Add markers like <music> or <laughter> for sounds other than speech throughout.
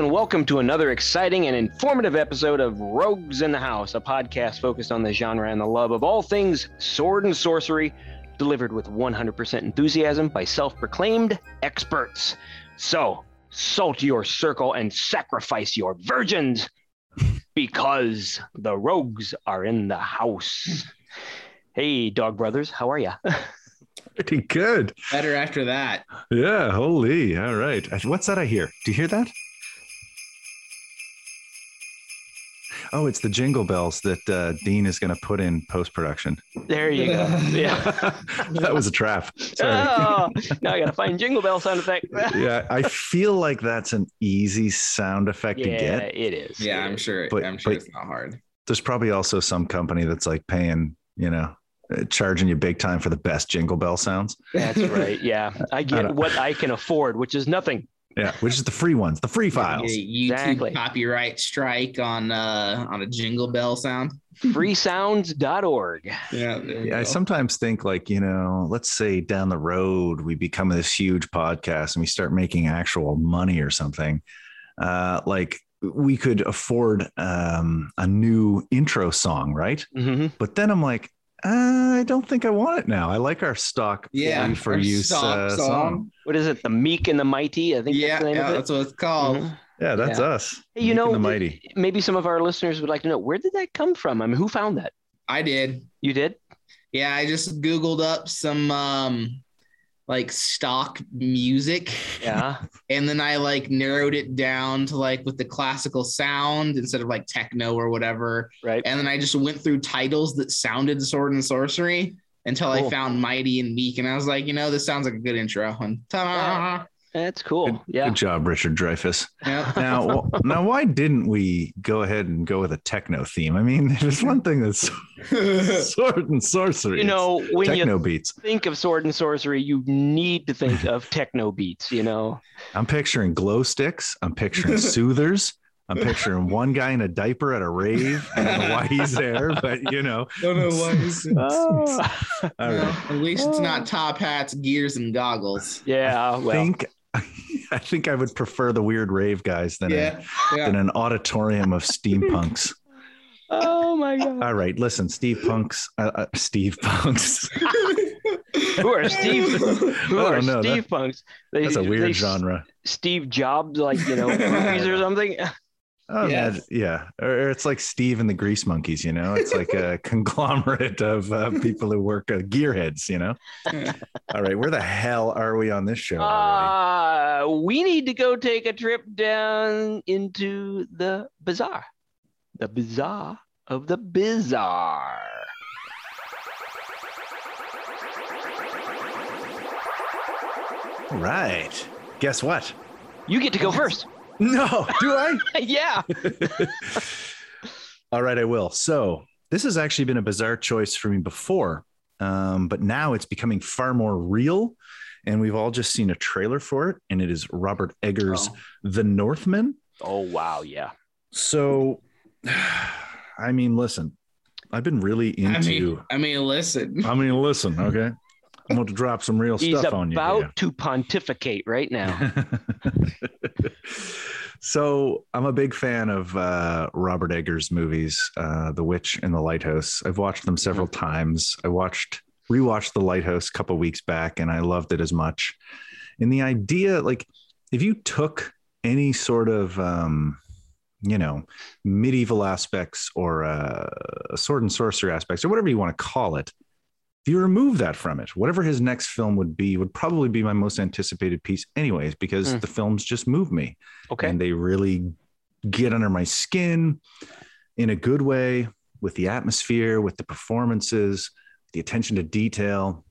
Hello and welcome to another exciting and informative episode of Rogues in the House, a podcast focused on the genre and the love of all things sword and sorcery, delivered with 100% enthusiasm by self proclaimed experts. So, salt your circle and sacrifice your virgins <laughs> because the rogues are in the house. Hey, dog brothers, how are ya? <laughs> Pretty good. Better after that. Yeah, holy. All right. What's that I hear? Do you hear that? Oh, it's the jingle bells that uh, Dean is going to put in post production. There you go. <laughs> Yeah. that was a trap. Sorry. Oh, now I got to find jingle bell sound effect. <laughs> yeah, I feel like that's an easy sound effect yeah, to get. it is. Yeah, It I'm is. sure. But- I'm sure but- it's not hard. There's probably also some company that's like paying, you know, uh, charging you big time for the best jingle bell sounds. That's right. Yeah, I <laughs> get don't- what I can afford, which is nothing. Yeah, which is the free ones, the free files. Get YouTube Exactly. copyright strike on uh on a jingle bell sound. Freesounds.org. Yeah. there Yeah, I sometimes think like, you know, let's say down the road we become this huge podcast and we start making actual money or something. Uh, like we could afford um, a new intro song, right? hmm But then I'm like, uh, I don't think I want it now. I like our stock Yeah, for our use stock uh, song. song. What is it? The Meek and the Mighty? I think Yeah, that's the name yeah, of it. that's what it's called. Mhm. Yeah, that's Yeah. us. Hey, you Meek know, the mighty. maybe some of our listeners would like to know where did that come from? I mean, who found that? I did. You did? Yeah, I just googled up some um like stock music Yeah. <laughs> and then I like narrowed it down to like with the classical sound instead of like techno or whatever. right. And then I just went through titles that sounded sword and sorcery until Cool. I found Mighty and Meek. And I was like, you know, this sounds like a good intro. And ta-da! That's cool. Yeah. Good job, Richard Dreyfuss. Yep. <laughs> Now, now, why didn't we go ahead and go with a techno theme? I mean, <laughs> there's one thing that's <laughs> sword and sorcery. You know, when techno you beats. think of sword and sorcery, you need to think of techno beats, you know? I'm picturing glow sticks. I'm picturing soothers. I'm picturing one guy in a diaper at a rave. I don't know why he's there, but you know. Don't know why. he's- Oh. All at least it's not ah. top hats, gears, and goggles. yeah. I Well, think <laughs> I think I would prefer the weird rave guys than, Yeah. a, Yeah. than an auditorium of steampunks. <laughs> oh my God. All right, listen, Steve Punks, uh, uh, Steve Punks. Who are Steve? <laughs> Who I are don't know, Steve punks? They, That's a weird s- genre. Steve Jobs, like, you know, movies or something. Oh, Yes. yeah, yeah. Or or it's like Steve and the Grease Monkeys, you know. It's like a <laughs> conglomerate of uh, people who work uh, gearheads, you know. <laughs> All right, where the hell are we on this show? already? Uh, we need to go take a trip down into the bazaar. The bazaar of the bizarre. All right. Guess what? You get to go first. No, do I? <laughs> yeah. <laughs> All right, I will. So this has actually been a bizarre choice for me before, um, but now it's becoming far more real. And we've all just seen a trailer for it, and it is Robert Eggers' Oh. The Northman. Oh, wow. Yeah. So, <sighs> I mean, listen, I've been really I into. mean, I mean, listen. I mean, listen, okay. I'm going to drop some real He's stuff on you. He's about to pontificate right now. <laughs> so I'm a big fan of uh, Robert Eggers' movies, uh, The Witch and The Lighthouse. I've watched them several Mm-hmm. times. I watched rewatched The Lighthouse a couple weeks back, and I loved it as much. And the idea, like, if you took any sort of um, you know medieval aspects or uh, sword and sorcery aspects or whatever you want to call it if you remove that from it, whatever his next film would be, would probably be my most anticipated piece, anyways, because Mm. the films just move me Okay. and they really get under my skin in a good way with the atmosphere, with the performances, the attention to detail.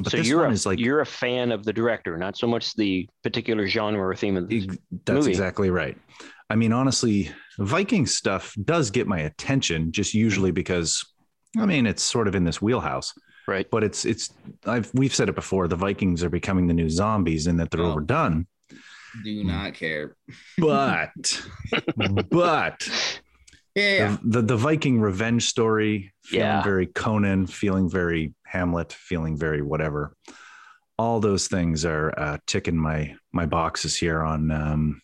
But so you're a, like you're a fan of the director, not so much the particular genre or theme of the Ex- That's movie. exactly right. I mean, honestly, Viking stuff does get my attention, just usually because, I mean, it's sort of in this wheelhouse. Right. But it's it's I've we've said it before. The Vikings are becoming the new zombies, in that they're Oh. overdone. Do not care. But <laughs> but Yeah, the, the the Viking revenge story, feeling Yeah. very Conan, feeling very Hamlet, feeling very whatever. All those things are uh, ticking my my boxes here on um,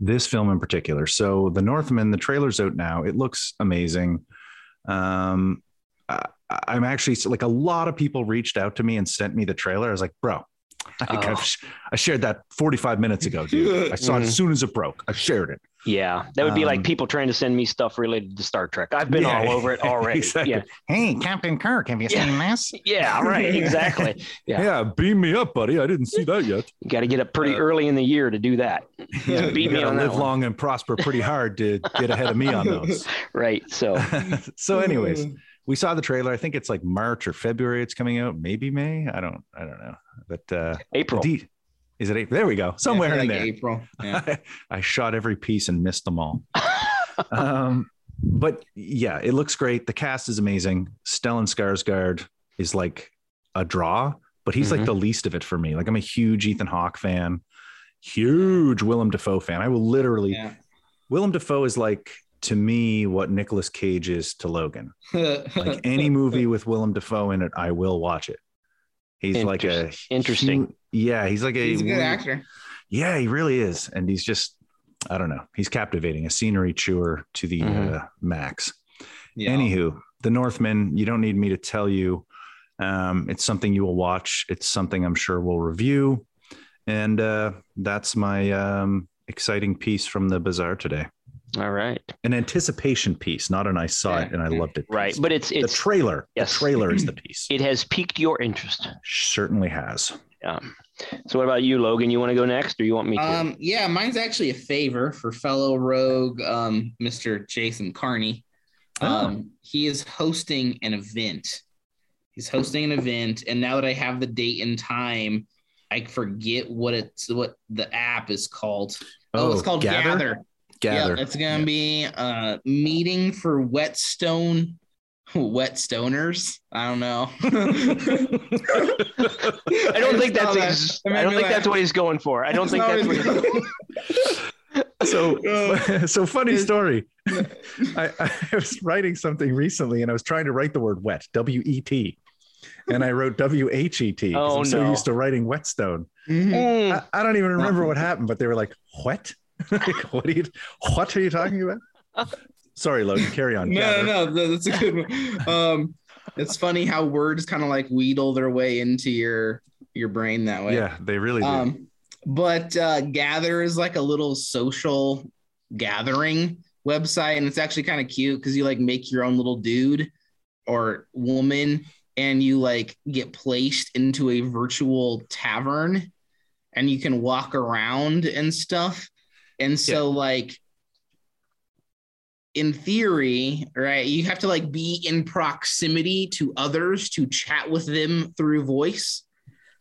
this film in particular. So, The Northman, the trailer's out now. It looks amazing. Um, I'm actually like a lot of people reached out to me and sent me the trailer. I was like, bro, I, think Oh. I've sh- I shared that 45 minutes ago, dude. I saw it <laughs> Mhm. as soon as it broke. I shared it. Yeah, that would be like Um, people trying to send me stuff related to Star Trek. I've been Yeah, all over it <laughs> already. exactly. Yeah, Hey, Captain Kirk, have you Yeah. seen this? <laughs> yeah, right, exactly. Yeah. Yeah. beam me up, buddy. I didn't see that yet. You got to get up pretty Uh, early in the year to do that. Yeah, beat you me on live one. long and prosper pretty hard to get ahead of me on those. Right. So, so, anyways, we saw the trailer. I think it's like March or February. It's coming out. Maybe May. I don't. I don't know. But uh, April. the- is it April? There we go. Somewhere Yeah, in there. April. Yeah. <laughs> I shot every piece and missed them all. <laughs> um, but yeah, it looks great. The cast is amazing. Stellan Skarsgård is like a draw, but he's Mhm. like the least of it for me. Like I'm a huge Ethan Hawke fan, huge Willem Dafoe fan. I will literally. Yeah. Willem Dafoe is like to me what Nicolas Cage is to Logan. Like <laughs> any movie with Willem Dafoe in it, I will watch it. He's like a Interesting. hu- yeah, he's like a He's a good weird- actor. yeah, he really is. And he's just, I don't know, he's captivating, a scenery chewer to the Mhm. uh, max. Yeah. Anywho, The Northman, you don't need me to tell you. Um, it's something you will watch. It's something I'm sure we'll review. And uh, that's my um, exciting piece from the bazaar today. All right. An anticipation piece, not an I saw it and I loved it. Right. But it's it's the trailer. yes. The trailer is <clears throat> the piece. it has piqued your interest. Certainly has. Um, so what about you, Logan? You want to go next, or you want me to? Um, yeah, mine's actually a favor for fellow rogue, um, Mr. Jason Carney. Oh. Um, he is hosting an event. He's hosting an event, and now that I have the date and time, I forget what it's what the app is called. Oh, it's called Gather. Gather. Yeah, it's gonna Yeah. be a meeting for Whetstone Wet Stoners. I don't know. I don't think that's. ex- I don't think that's what he's going for. I don't think that's what. He's, going so <laughs> so funny story <laughs> I, I was writing something recently and i was trying to write the word wet w-e-t and i wrote w-h-e-t 'cause Oh, i'm so no. used to writing whetstone Mhm. Mm. I, I don't even remember what happened but they were like what like, <laughs> what are you what are you talking about sorry logan carry on No, Gather. no, no, that's a good one. Um, it's funny how words kind of like wheedle their way into your your brain that way. yeah they really do Um, but uh, Gather is like a little social gathering website, and it's actually kind of cute because you like make your own little dude or woman, and you like get placed into a virtual tavern, and you can walk around and stuff. And so, like, in theory, right, you have to like be in proximity to others to chat with them through voice.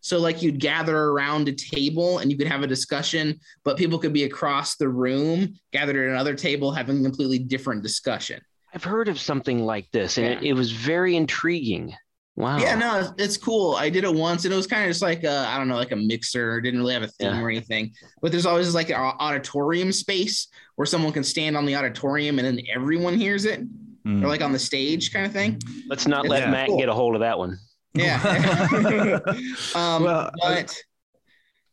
So like you'd gather around a table and you could have a discussion, but people could be across the room, gathered at another table, having a completely different discussion. I've heard of something like this, and it, it was very intriguing. Wow. Yeah, no, it's- it's cool. I did it once, and it was kind of just like a, I don't know, like a mixer. Didn't really have a theme Yeah. or anything. But there's always like an auditorium space where someone can stand on the auditorium and then everyone hears it, Mm. or like on the stage kind of thing. Let's not let Matt Cool. get a hold of that one. Yeah. <laughs> <laughs> um, Well, but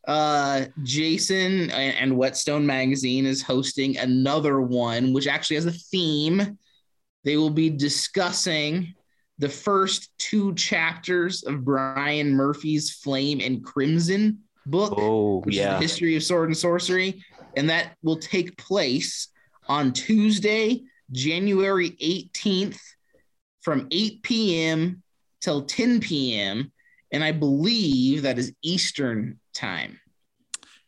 uh, Jason and, and Whetstone Magazine is hosting another one, which actually has a theme. They will be discussing the first two chapters of Brian Murphy's Flame and Crimson book, Oh which is yeah. the history of sword and sorcery, and that will take place on Tuesday, January 18th from 8 p.m. till 10 p.m. And I believe that is Eastern time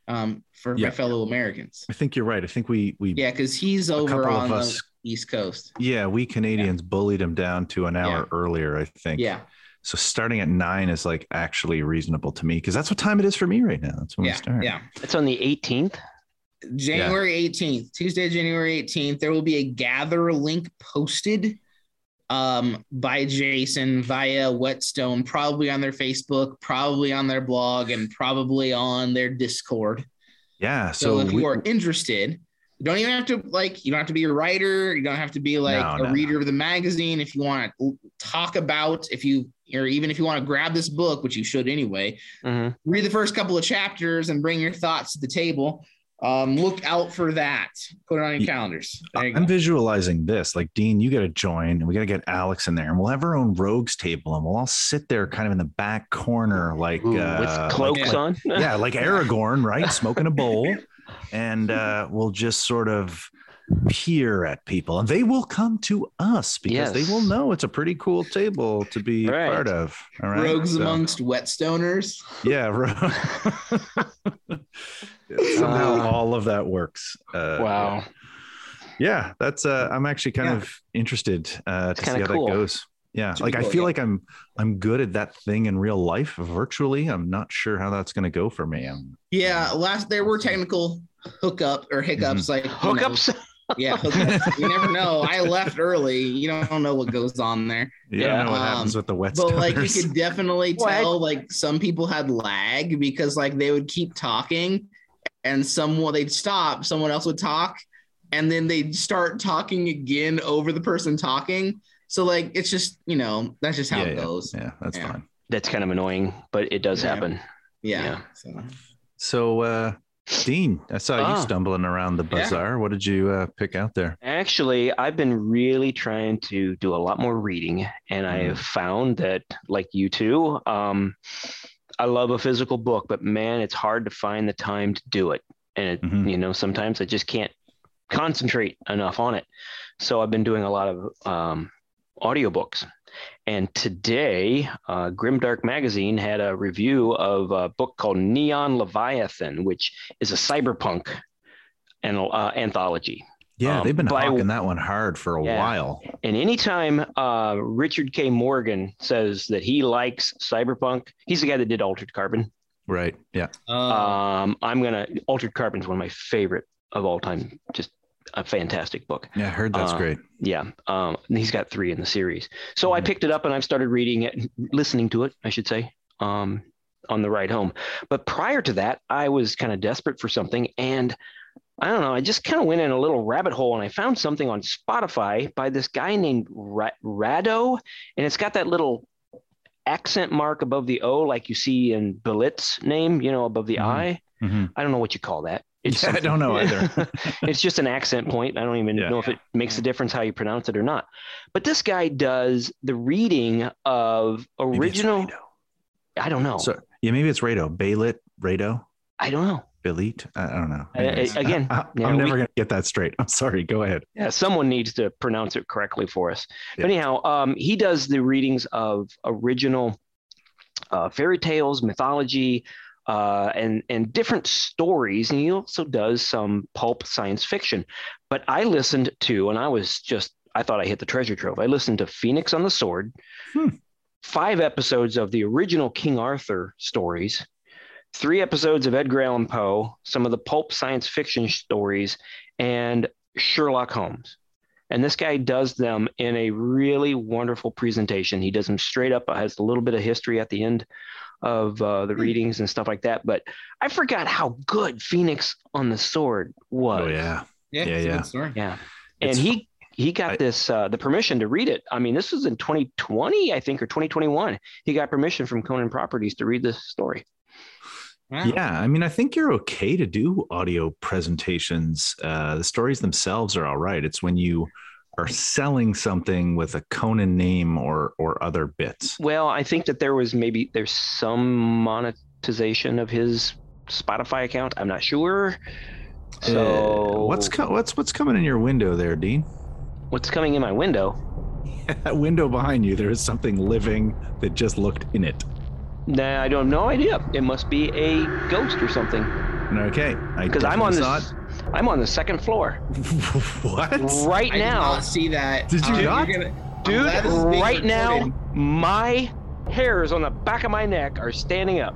um, for Yeah. my fellow Americans. I think you're right. I think we we Yeah, because he's over couple on of the us- East Coast. yeah we Canadians bullied him down to an hour Yeah. earlier. I think. Yeah, So starting at nine is like actually reasonable to me because that's what time it is for me right now. That's when we yeah, start. yeah. It's on the 18th. January 18th, Tuesday, January 18th, there will be a gather link posted um, by Jason via Whetstone, probably on their Facebook, probably on their blog, and probably on their Discord. Yeah. So, So, if we, you are interested, you don't even have to like, you don't have to be a writer, you don't have to be like No, a no, reader of the magazine. If you want to talk about, if you, or even if you want to grab this book, which you should anyway, Mhm. read the first couple of chapters and bring your thoughts to the table. Um, look out for that. Put it on your Yeah. calendars. You I'm go. visualizing this. Like Dean, you got to join, and we got to get Alex in there, and we'll have our own rogues table, and we'll all sit there, kind of in the back corner, like Ooh, uh, with cloaks like- on. <laughs> yeah, like Aragorn, right? Smoking a bowl, <laughs> and uh, we'll just sort of peer at people, and they will come to us because they will know it's a pretty cool table to be Right. part of. All right, Rogues So, amongst wetstoners. yeah. ro- <laughs> Somehow Uh, all of that works. Uh, wow. yeah that's uh i'm actually kind Yeah. of interested uh to see how cool. that goes yeah Should be like i feel yeah. like i'm i'm good at that thing in real life virtually i'm not sure how that's going to go for me I'm, Yeah, last there were technical hookup or hiccups like you know, Hookups. yeah, hookups. you never know. I left early. You don't know what goes on there. yeah, Yeah. I know what happens Um, with the wet But like you could definitely <laughs> Well, I- tell like some people had lag because like they would keep talking and someone they'd stop, someone else would talk, and then they'd start talking again over the person talking. So like it's just, you know, that's just how yeah, it yeah. goes. yeah that's Yeah. fine That's kind of annoying, but it does Yeah. happen. Yeah. Yeah. So so uh dean i saw you Ah. stumbling around the Yeah. bazaar what did you uh pick out there Actually, I've been really trying to do a lot more reading, and I Mhm. have found that, like you too, um, I love a physical book, but man, it's hard to find the time to do it. And it, Mhm. you know, sometimes I just can't concentrate enough on it. So I've been doing a lot of um, audiobooks. And today, uh, Grimdark Magazine had a review of a book called Neon Leviathan, which is a cyberpunk an, uh, anthology. yeah Um, they've been by- hawking that one hard for a Yeah. while And anytime uh, Richard K. Morgan says that he likes cyberpunk, he's the guy that did Altered Carbon. right yeah uh, Um, I'm gonna Altered Carbon is one of my favorite of all time. Just a fantastic book. yeah i heard that's Uh, great Yeah, um, he's got three in the series. So I Mhm. picked it up and I've started reading it, listening to it, I should say, um, on the ride home. But prior to that, I was kind of desperate for something, and I don't know. I just kind of went in a little rabbit hole, and I found something on Spotify by this guy named Ra- Rado, and it's got that little accent mark above the O, like you see in Bêlit's name, you know, above the Mhm. I. Mhm. I don't know what you call that. Yeah, I don't know either. <laughs> it's just an accent point. I don't even Yeah. know if it makes a difference how you pronounce it or not. But this guy does the reading of original. I don't know. so yeah maybe it's rado Baylit, rado I don't know. Elite? I, don't know. I- I- again, I, am never going to get that straight. <laughs> I'm sorry. Go ahead. Yeah, someone needs to pronounce it correctly for us. Yeah. But anyhow, um, he does the readings of original uh, fairy tales, mythology, uh, and and different stories, and he also does some pulp science fiction. But I listened to, and I was just, I thought I hit the treasure trove. I listened to Phoenix on the Sword, Hmm. five episodes of the original King Arthur stories, three episodes of Edgar Allan Poe, some of the pulp science fiction stories, and Sherlock Holmes. And this guy does them in a really wonderful presentation. He does them straight up, has a little bit of history at the end of uh, the Hmm. readings and stuff like that. But I forgot how good Phoenix on the Sword was. Oh yeah. yeah, yeah, it's yeah. Yeah. And It's he he got I- this uh, the permission to read it. I mean, this was in 2020, I think, or 2021. He got permission from Conan Properties to read this story. Wow. Yeah, I mean, I think you're okay to do audio presentations. Uh, the stories themselves are all right. It's when you are selling something with a Conan name or or other bits. Well, I think that there was maybe there's some monetization of his Spotify account. I'm not sure. So Uh, what's co- what's what's coming in your window there, Dean? what's coming in my window? <laughs> that window behind you, there is something living that just looked in it. Nah, I don't have no idea. It must be a ghost or something. Okay, I Because I'm on definitely this. I'm on the second floor saw <laughs> it. what? right I did now. not see that. Did you Uh, not? gonna- Dude, glad this is being right now, my hairs on the back of my neck are standing up.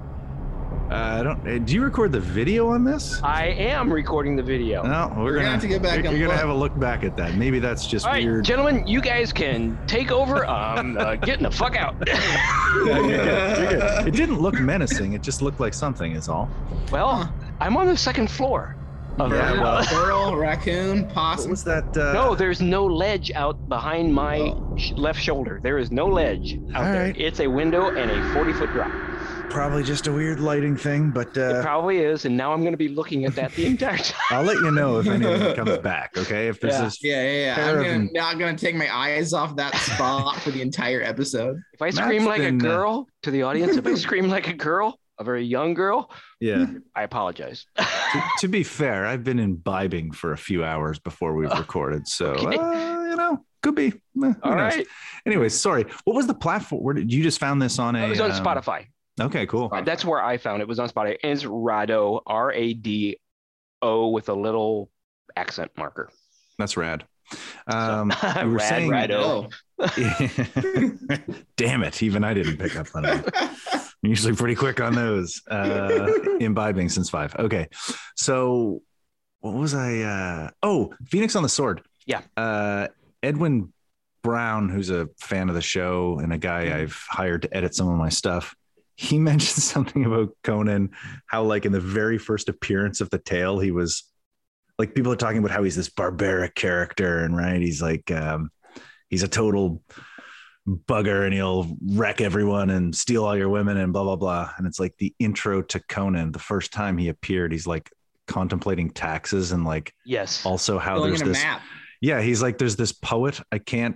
Uh, I don't. uh, Do you record the video on this? I am recording the video. No, we're, We're gonna gonna, have to get back You're, you're gonna have a look back at that. Maybe that's just All right, weird. gentlemen, you guys can take over. <laughs> I'm uh, getting the fuck out. <laughs> Yeah, you're good, you're good. It didn't look menacing. It just looked like something. Is all. well, I'm on the second floor. Of Yeah, the- well- Squirrel, raccoon, What possum. was that? Uh, no, there's no ledge out behind my sh- left shoulder. There is no ledge out All there. right. It's a window and a 40 foot drop. probably just a weird lighting thing, but It uh, probably is, and now I'm going to be looking at that the <laughs> entire time. I'll let you know if anything comes back. Okay, if there's Yeah. this, Yeah, yeah, yeah. I'm gonna, them. not gonna take my eyes off that spot for the entire episode. If I Matt's scream like been, a uh, girl to the audience, if I <laughs> scream like a girl, a very young girl, yeah. I apologize. <laughs> to, to be fair, I've been imbibing for a few hours before we've recorded, so Okay. uh, you know, could be. Eh, All right. Anyways, sorry. What was the platform? Where did you just found this on a? It was on um, Spotify. Okay, cool. Spotify. That's where I found it. It was on Spotify. And it's Rado, R A D O with a little accent marker. That's rad. Um, <laughs> you were Rad, saying, Rado. <laughs> damn it! Even I didn't pick up on it. I'm usually pretty quick on those. Uh, <laughs> imbibing since five. Okay, so what was I? Uh, oh, Phoenix on the Sword. Yeah. Uh, Edwin Brown, who's a fan of the show and a guy Mhm. I've hired to edit some of my stuff. He <laughs> mentioned something about Conan, how like in the very first appearance of the tale, he was like people are talking about how he's this barbaric character, and right, he's like um, he's a total bugger and he'll wreck everyone and steal all your women and blah blah blah. And it's like the intro to Conan. The first time he appeared, he's like contemplating taxes and like Yes. also how Going there's this map. yeah he's like there's this poet i can't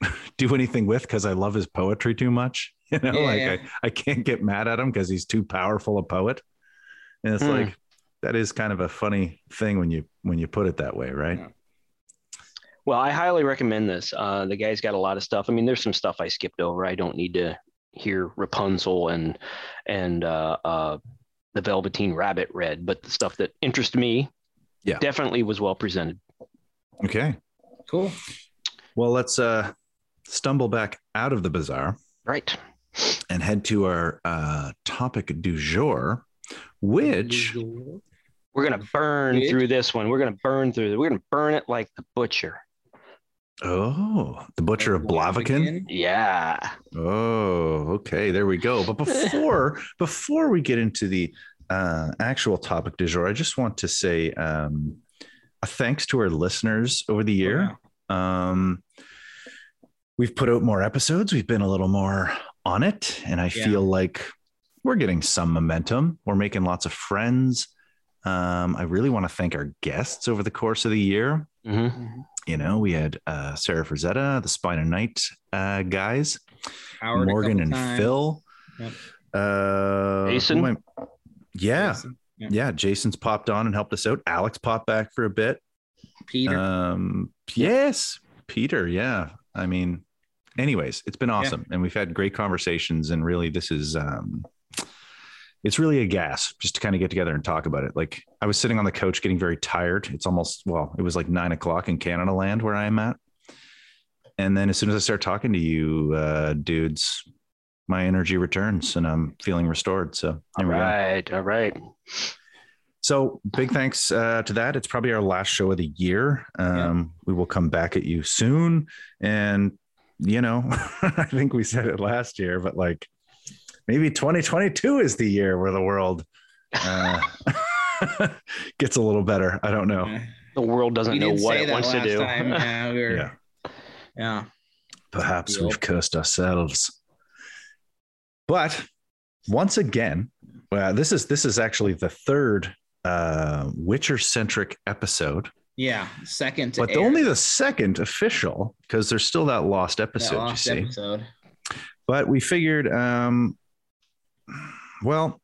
<laughs> do anything with because i love his poetry too much <laughs> you know Yeah, like yeah. I, I can't get mad at him because he's too powerful a poet and it's Hmm. like that is kind of a funny thing when you when you put it that way right Yeah. Well, I highly recommend this. Uh, the guy's got a lot of stuff. I mean, there's some stuff I skipped over. I don't need to hear Rapunzel and and uh, uh, the Velveteen Rabbit read, but the stuff that interests me, Yeah. definitely was well presented. okay Cool. well let's uh stumble back out of the bazaar Right. and head to our uh topic du jour which We're gonna burn through this one. We're gonna burn through it. We're gonna burn it like the butcher. Oh the butcher of blaviken Yeah. Oh, okay. There we go. But before <laughs> before we get into the uh, actual topic du jour, I just want to say um, a thanks to our listeners over the year. Um, we've put out more episodes. We've been a little more on it, and I Yeah. feel like we're getting some momentum. We're making lots of friends. Um, I really want to thank our guests over the course of the year. hmm You know, we had uh, Sara Frazetta, the Spine and Night uh, guys. Howard Morgan and times. Phil. Yep. Uh, Jason? I- yeah, Jason, Yeah. yeah. Jason's popped on and helped us out. Alex popped back for a bit. Peter. Um, yes, Peter. Yeah. I mean, anyways, it's been awesome, and we've had great conversations. And really, this is um, it's really a gas just to kind of get together and talk about it. Like I was sitting on the couch getting very tired. It's almost well, it was like nine o'clock in Canada land where I am at. And then as soon as I start talking to you, uh, dudes, my energy returns and I'm feeling restored. So All there we go. right. All right. So big thanks uh, to that. It's probably our last show of the year. Um, We will come back at you soon. And, you know, <laughs> I think we said it last year, but like maybe 2022 is the year where the world uh, <laughs> gets a little better. I don't know. The world doesn't We know what it wants to do. time. <laughs> Yeah, we were, Yeah. yeah. Perhaps we've cursed ourselves. But once again, well, this is this is actually the third uh, Witcher centric episode. Yeah. Second to but air. only the second official because there's still that lost That episode last you see episode. but we figured um well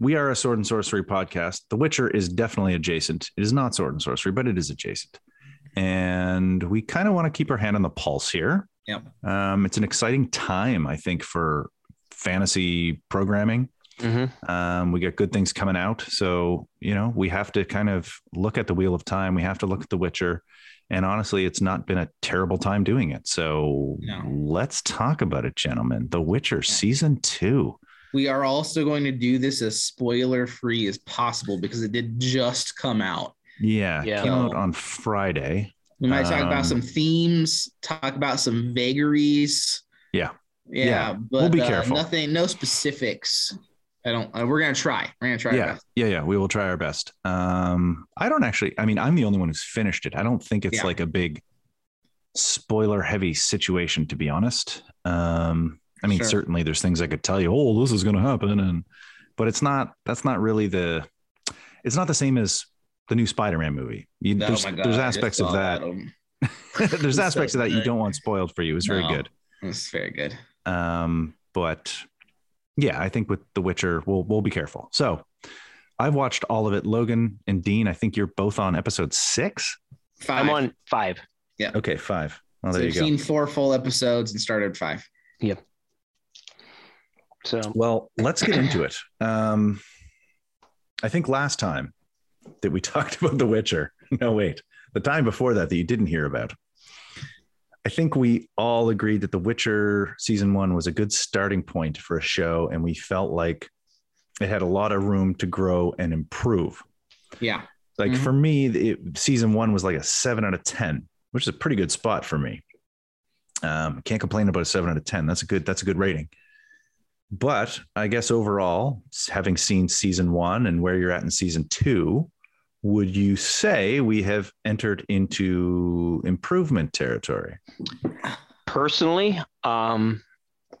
we are a sword and sorcery podcast the witcher is definitely adjacent it is not sword and sorcery but it is adjacent and we kind of want to keep our hand on the pulse here Yep. um it's an exciting time i think for fantasy programming Mhm. um, we got good things coming out. So, you know, we have to kind of look at the Wheel of Time. We have to look at The Witcher. And honestly, it's not been a terrible time doing it. So No. let's talk about it, gentlemen. The Witcher season two. We are also going to do this as spoiler free as possible because it did just come out. Yeah, Yeah. came out on Friday. We might talk Um, about some themes, talk about some vagaries. Yeah. Yeah, Yeah. but We'll be uh, careful. nothing, no specifics. I don't. Uh, we're gonna try. We're gonna try. our yeah, best. yeah, yeah. We will try our best. Um, I don't actually. I mean, I'm the only one who's finished it. I don't think it's Yeah. like a big spoiler heavy situation, to be honest. Um, I mean, Sure. certainly there's things I could tell you, oh, this is going to happen. And, but it's not, that's not really the, it's not the same as the new Spider-Man movie. You, Oh there's, God, there's aspects of that. um, <laughs> there's <laughs> So aspects of that you don't want spoiled for you. It's very good. It's very good. Um, but yeah, I think with The Witcher, we'll we'll be careful. So I've watched all of it. Logan and Dean, I think you're both on episode six. Five. I'm on five. Yeah. Okay, five. Well, so there you you've go. seen four full episodes and started five. Yep. So Well, let's get into it. Um, I think last time that we <laughs> talked about The Witcher, no, wait, the time before that that you didn't hear about, I think we all agreed that The Witcher season one was a good starting point for a show, and we felt like it had a lot of room to grow and improve. Yeah. Like Mhm. for me, it, season one was like a seven out of 10, which is a pretty good spot for me. Um, can't complain about a seven out of 10. That's a good, that's a good rating. But I guess overall, having seen season one and where you're at in season two, would you say we have entered into improvement territory? personally, um,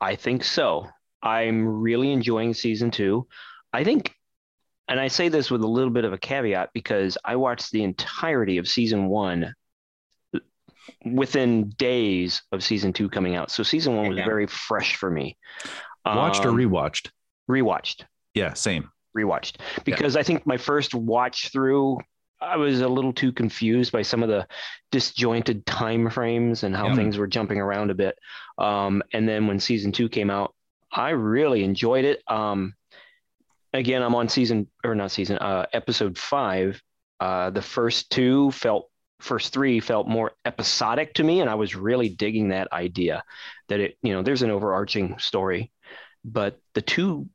I think so. I'm really enjoying season two. I think, and I say this with a little bit of a caveat because I watched the entirety of season one within days of season two coming out. So season one was Yeah. very fresh for me. Watched or Um, rewatched? rewatched? Yeah, same. Rewatched because I think my first watch through I was a little too confused by some of the disjointed time frames and how Yeah. things were jumping around a bit. Um, and then when season two came out, I really enjoyed it. Um, again, I'm on season or not season, uh, episode five. Uh, the first two felt, first three felt more episodic to me, and I was really digging that idea that it, you know, there's an overarching story, but the two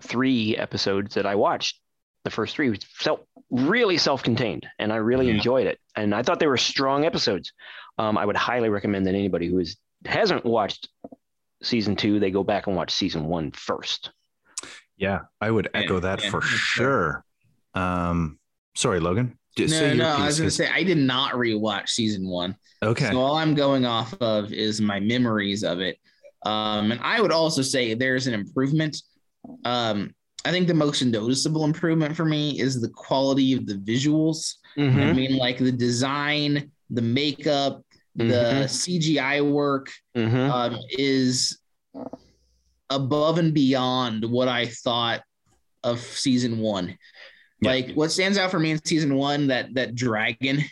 three episodes that I watched, the first three felt really self-contained, and I really Yeah. enjoyed it. And I thought they were strong episodes. Um, I would highly recommend that anybody who is hasn't watched season two, they go back and watch season one first. Yeah, I would Yeah, echo that yeah, for that's sure. Um, sorry, Logan. Just No, say no, your I was piece, gonna 'cause- say I did not rewatch season one. okay. So all I'm going off of is my memories of it. Um, and I would also say there's an improvement. Um, I think the most noticeable improvement for me is the quality of the visuals. Mm-hmm. I mean, like the design, the makeup, the Mhm. CGI work Mhm. um, is above and beyond what I thought of season one. Yeah. Like what stands out for me in season one, that that dragon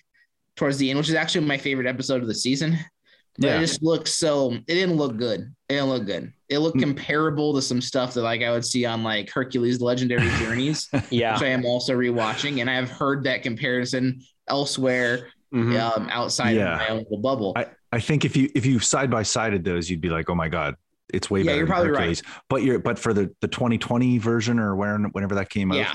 towards the end, which is actually my favorite episode of the season. But Yeah. it just looked so it didn't look good. It didn't look good. It looked Mm. comparable to some stuff that like I would see on like Hercules Legendary Journeys, <laughs> Yeah. which I am also rewatching, and I've heard that comparison elsewhere Mhm. um, outside Yeah. of my own little bubble. I think if you if you side by sided those, you'd be like, oh my god, it's way Yeah, better. you're than probably right. Hercules. But you're but for the the 2020 version or where whenever that came out, yeah,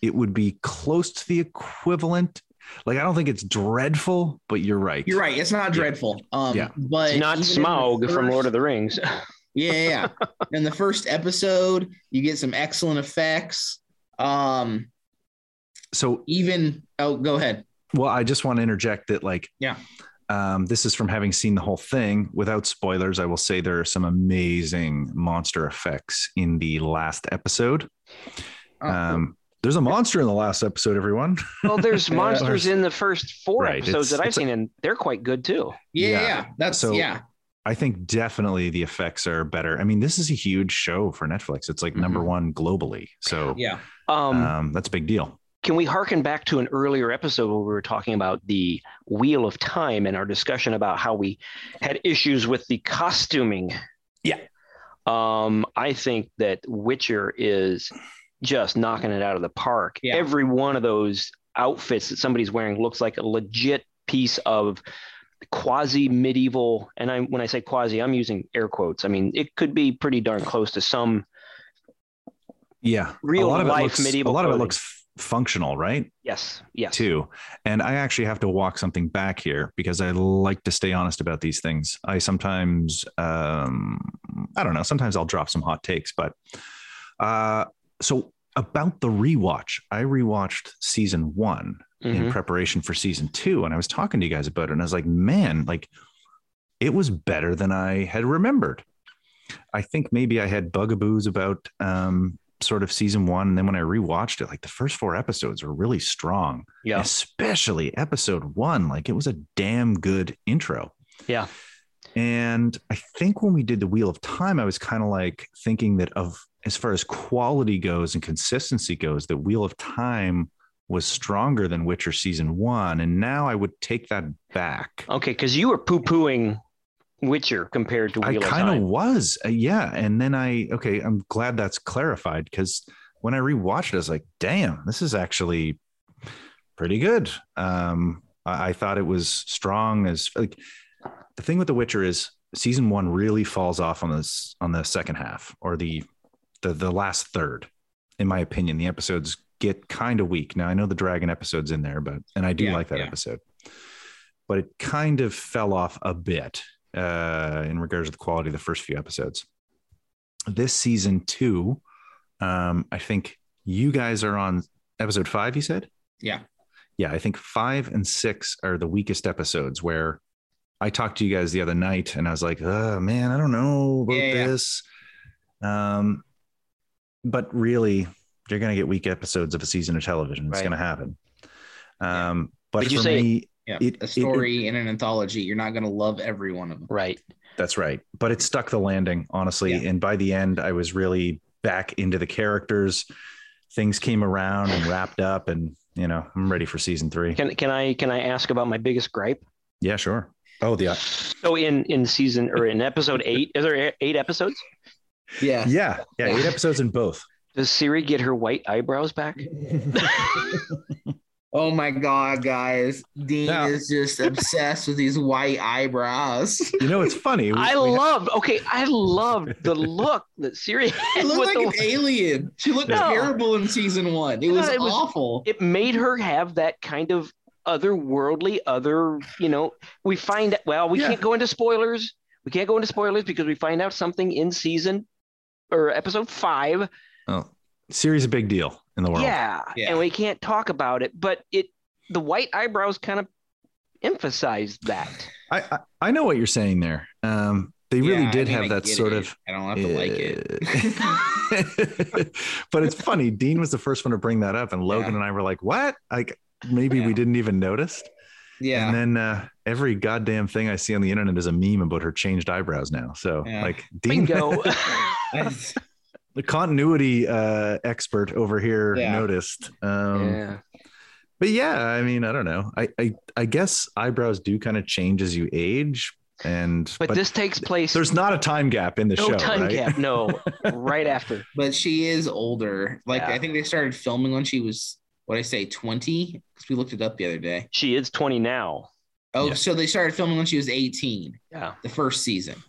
it would be close to the equivalent. Like I don't think it's dreadful, but you're right. You're right. It's not Yeah. dreadful. Um, Yeah. but It's not even in the Smaug from Lord of the Rings. <laughs> Yeah, yeah. yeah. in the first episode, you get some excellent effects. Um, So even oh, go ahead. well, I just want to interject that like Yeah. Um, this is from having seen the whole thing. Without spoilers, I will say there are some amazing monster effects in the last episode. Oh, Um, there's a monster in the last episode, everyone. <laughs> well, there's Yeah. monsters in the first four Right, episodes it's- that I've it's a- seen, and they're quite good too. yeah, yeah. yeah, yeah. That's So- yeah. I think definitely the effects are better. I mean, this is a huge show for Netflix. It's like number Mhm. one globally. So Yeah. Um, um, that's a big deal. can we harken back to an earlier episode where we were talking about the Wheel of Time and our discussion about how we had issues with the costuming? Yeah. Um, I think that Witcher is just knocking it out of the park. Yeah. Every one of those outfits that somebody's wearing looks like a legit piece of quasi medieval and I when I say quasi I'm using air quotes I mean it could be pretty darn close to some Yeah. Real a lot of life it looks, medieval A lot of it looks functional, right? yes yes too. And I actually have to walk something back here because I like to stay honest about these things. I sometimes, um, I don't know, sometimes I'll drop some hot takes, but uh, so about the rewatch, I rewatched season one in Mhm. preparation for season two, and I was talking to you guys about it, and I was like, man, like it was better than I had remembered. I think maybe I had bugaboos about um, sort of season one. And then when I rewatched it, like the first four episodes were really strong. Yeah. Especially episode one. Like it was a damn good intro. Yeah. And I think when we did the Wheel of Time, I was kind of like thinking that of as far as quality goes and consistency goes, that Wheel of Time was stronger than Witcher season one. And now I would take that back. Okay, because you were poo pooing Witcher compared to Wheel I of kind of was. Uh, yeah. And then I, okay, I'm glad that's clarified because when I rewatched it, I was like, damn, this is actually pretty good. Um, I, I thought it was strong as like the thing with The Witcher is season one really falls off on this on the second half or the the the last third, in my opinion. The episodes get kind of weak. Now I know the dragon episode's in there, but and I do Yeah, like that yeah. episode. But it kind of fell off a bit uh, in regards to the quality of the first few episodes. This season two, um, I think you guys are on episode five. You said, Yeah. yeah. I think five and six are the weakest episodes. Where I talked to you guys the other night, and I was like, "Oh man, I don't know about Yeah, this." Um, but really, you're going to get weak episodes of a season of television. It's Right. going to happen. Um, but Did you for say- me, Yeah. It- a it- story in an anthology. You're not going to love every one of them. Right. That's right. But it stuck the landing, honestly. Yeah. And by the end, I was really back into the characters. Things came around and wrapped up, and you know, I'm ready for season three. Can can I can I ask about my biggest gripe? Yeah, sure. Oh, the So in in season or in episode eight, is there eight episodes? Yeah. yeah, yeah, eight episodes in both. Does Ciri get her white eyebrows back? <laughs> Oh my god, guys! Dean Now- is just obsessed with these white eyebrows. <laughs> You know, it's funny. we- I we- love. Okay, I love the look that Ciri She looked like the- an alien. She looked No. terrible in season one. It was, No, it was- awful. it made her have that kind of otherworldly other you know we find well we Yeah. can't go into spoilers we can't go into spoilers because we find out something in season or episode five Oh, Ciri's a big deal in the world. yeah, Yeah. and we can't talk about it but it the white eyebrows kind of emphasized that I, I I know what you're saying there. Um, they really Yeah, I did mean, have I that sort it. of I don't have to like it. it. <laughs> but it's funny. Dean was the first one to bring that up, and Logan Yeah. and I were like, "What?" Like maybe Yeah. we didn't even notice. Yeah. And then uh, every goddamn thing I see on the internet is a meme about her changed eyebrows now. So Yeah. like Dean, bingo <laughs> the continuity uh, expert over here Yeah. noticed. Um, yeah But yeah, I mean, I don't know. I I, I guess eyebrows do kind of change as you age, and but, this takes place there's not a time gap in the no show. time right? gap no <laughs> right after but she is older. Like Yeah. I think they started filming when she was what I say, 20? Because we looked it up the other day. she is 20 now Oh, Yeah. so they started filming when she was 18, yeah the first season.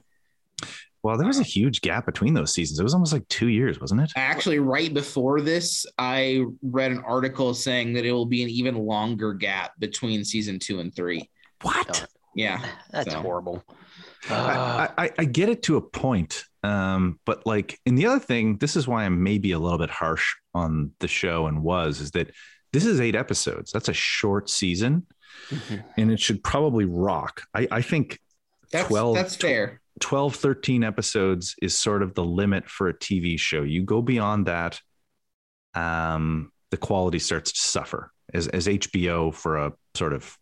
Well, there was a huge gap between those seasons. It was almost like two years, wasn't it? Actually, right before this, I read an article saying that it will be an even longer gap between season two and three. What? Yeah. that's So. horrible Uh, I, I, I get it to a point. Um, but like, and the other thing, this is why I'm maybe a little bit harsh on the show and was, is that this is eight episodes. That's a short season mhm. and it should probably rock. I, I think That's 12 that's fair. 12, 13 episodes is sort of the limit for a TV show. You go beyond that, um, the quality starts to suffer as, as HBO for a sort of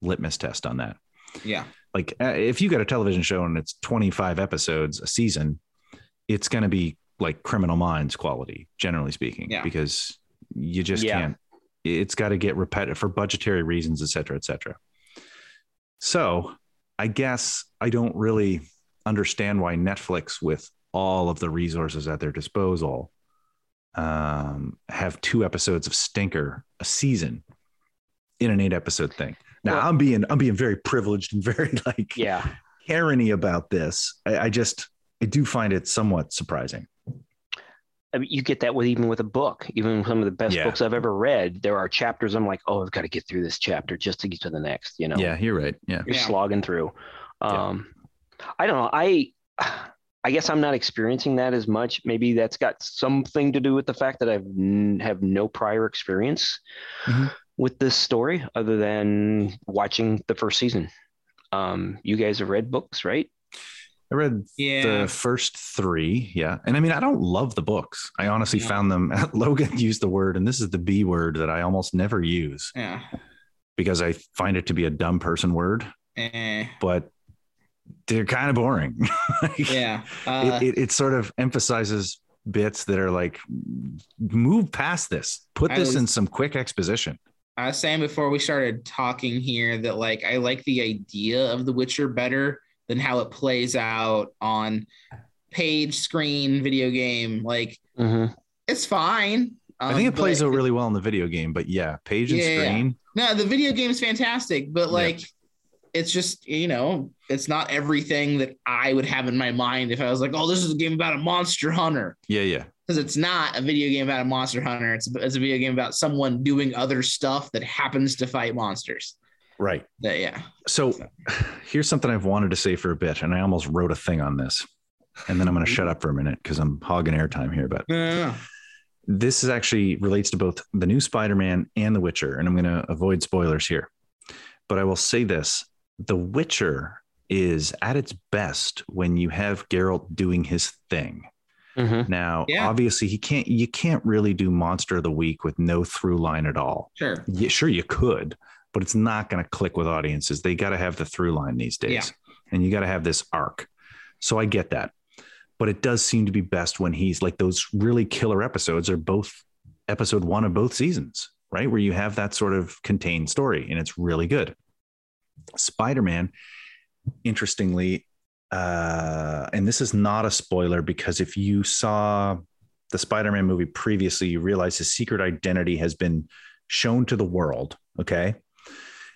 litmus test on that. Yeah. Like uh, if you got a television show and it's 25 episodes a season, it's going to be like criminal minds quality, generally speaking, Yeah. because you just Yeah. can't, it's got to get repetitive for budgetary reasons, et cetera, et cetera. So I guess I don't really understand why Netflix, with all of the resources at their disposal, um, have two episodes of Stinker a season in an eight episode thing. Now Well- I'm being I'm being very privileged and very <laughs> like yeah Karen-y about this. I, I just I do find it somewhat surprising. I mean, you get that with even with a book, even some of the best Yeah. books I've ever read. There are chapters I'm like, oh, I've got to get through this chapter just to get to the next. You know, Yeah, you're right. Yeah. you're Yeah. slogging through. Yeah. Um, I don't know. I I guess I'm not experiencing that as much. Maybe that's got something to do with the fact that I've n- have no prior experience Mhm. with this story other than watching the first season. Um, you guys have read books, right? I read Yeah. the first three. Yeah. And I mean, I don't love the books. I honestly Yeah. found them, <laughs> Logan used the word, and this is the B word that I almost never use Yeah. because I find it to be a dumb person word, Eh, but they're kind of boring. <laughs> Like, yeah. Uh, it, it, it sort of emphasizes bits that are like, move past this, put I this was- in some quick exposition. I was saying before we started talking here that like I like the idea of The Witcher better than how it plays out on page, screen, video game. Like Mhm. it's fine. I think um, it plays out really well in the video game, but yeah, page and Yeah, yeah, yeah. screen. No, the video game is fantastic, but Yeah. like it's just, you know, it's not everything that I would have in my mind if I was like, oh, this is a game about a monster hunter. Yeah, yeah. Because it's not a video game about a monster hunter. It's, it's a video game about someone doing other stuff that happens to fight monsters. Right. That, yeah. So <sighs> here's something I've wanted to say for a bit, and I almost wrote a thing on this. And then I'm going <laughs> to shut up for a minute because I'm hogging airtime here. But No, no, no. this is actually relates to both the new Spider-Man and The Witcher, and I'm going to avoid spoilers here. But I will say this: The Witcher is at its best when you have Geralt doing his thing. Mhm. Now, Yeah. obviously, he can't. You can't really do Monster of the Week with no through line at all. Sure. Yeah, sure, you could, but it's not going to click with audiences. They got to have the through line these days, Yeah. and you got to have this arc. So I get that, but it does seem to be best when he's like those really killer episodes are both episode one of both seasons, right? Where you have that sort of contained story, and it's really good. Spider Man, interestingly, uh, and this is not a spoiler because if you saw the Spider Man movie previously, you realize his secret identity has been shown to the world. Okay.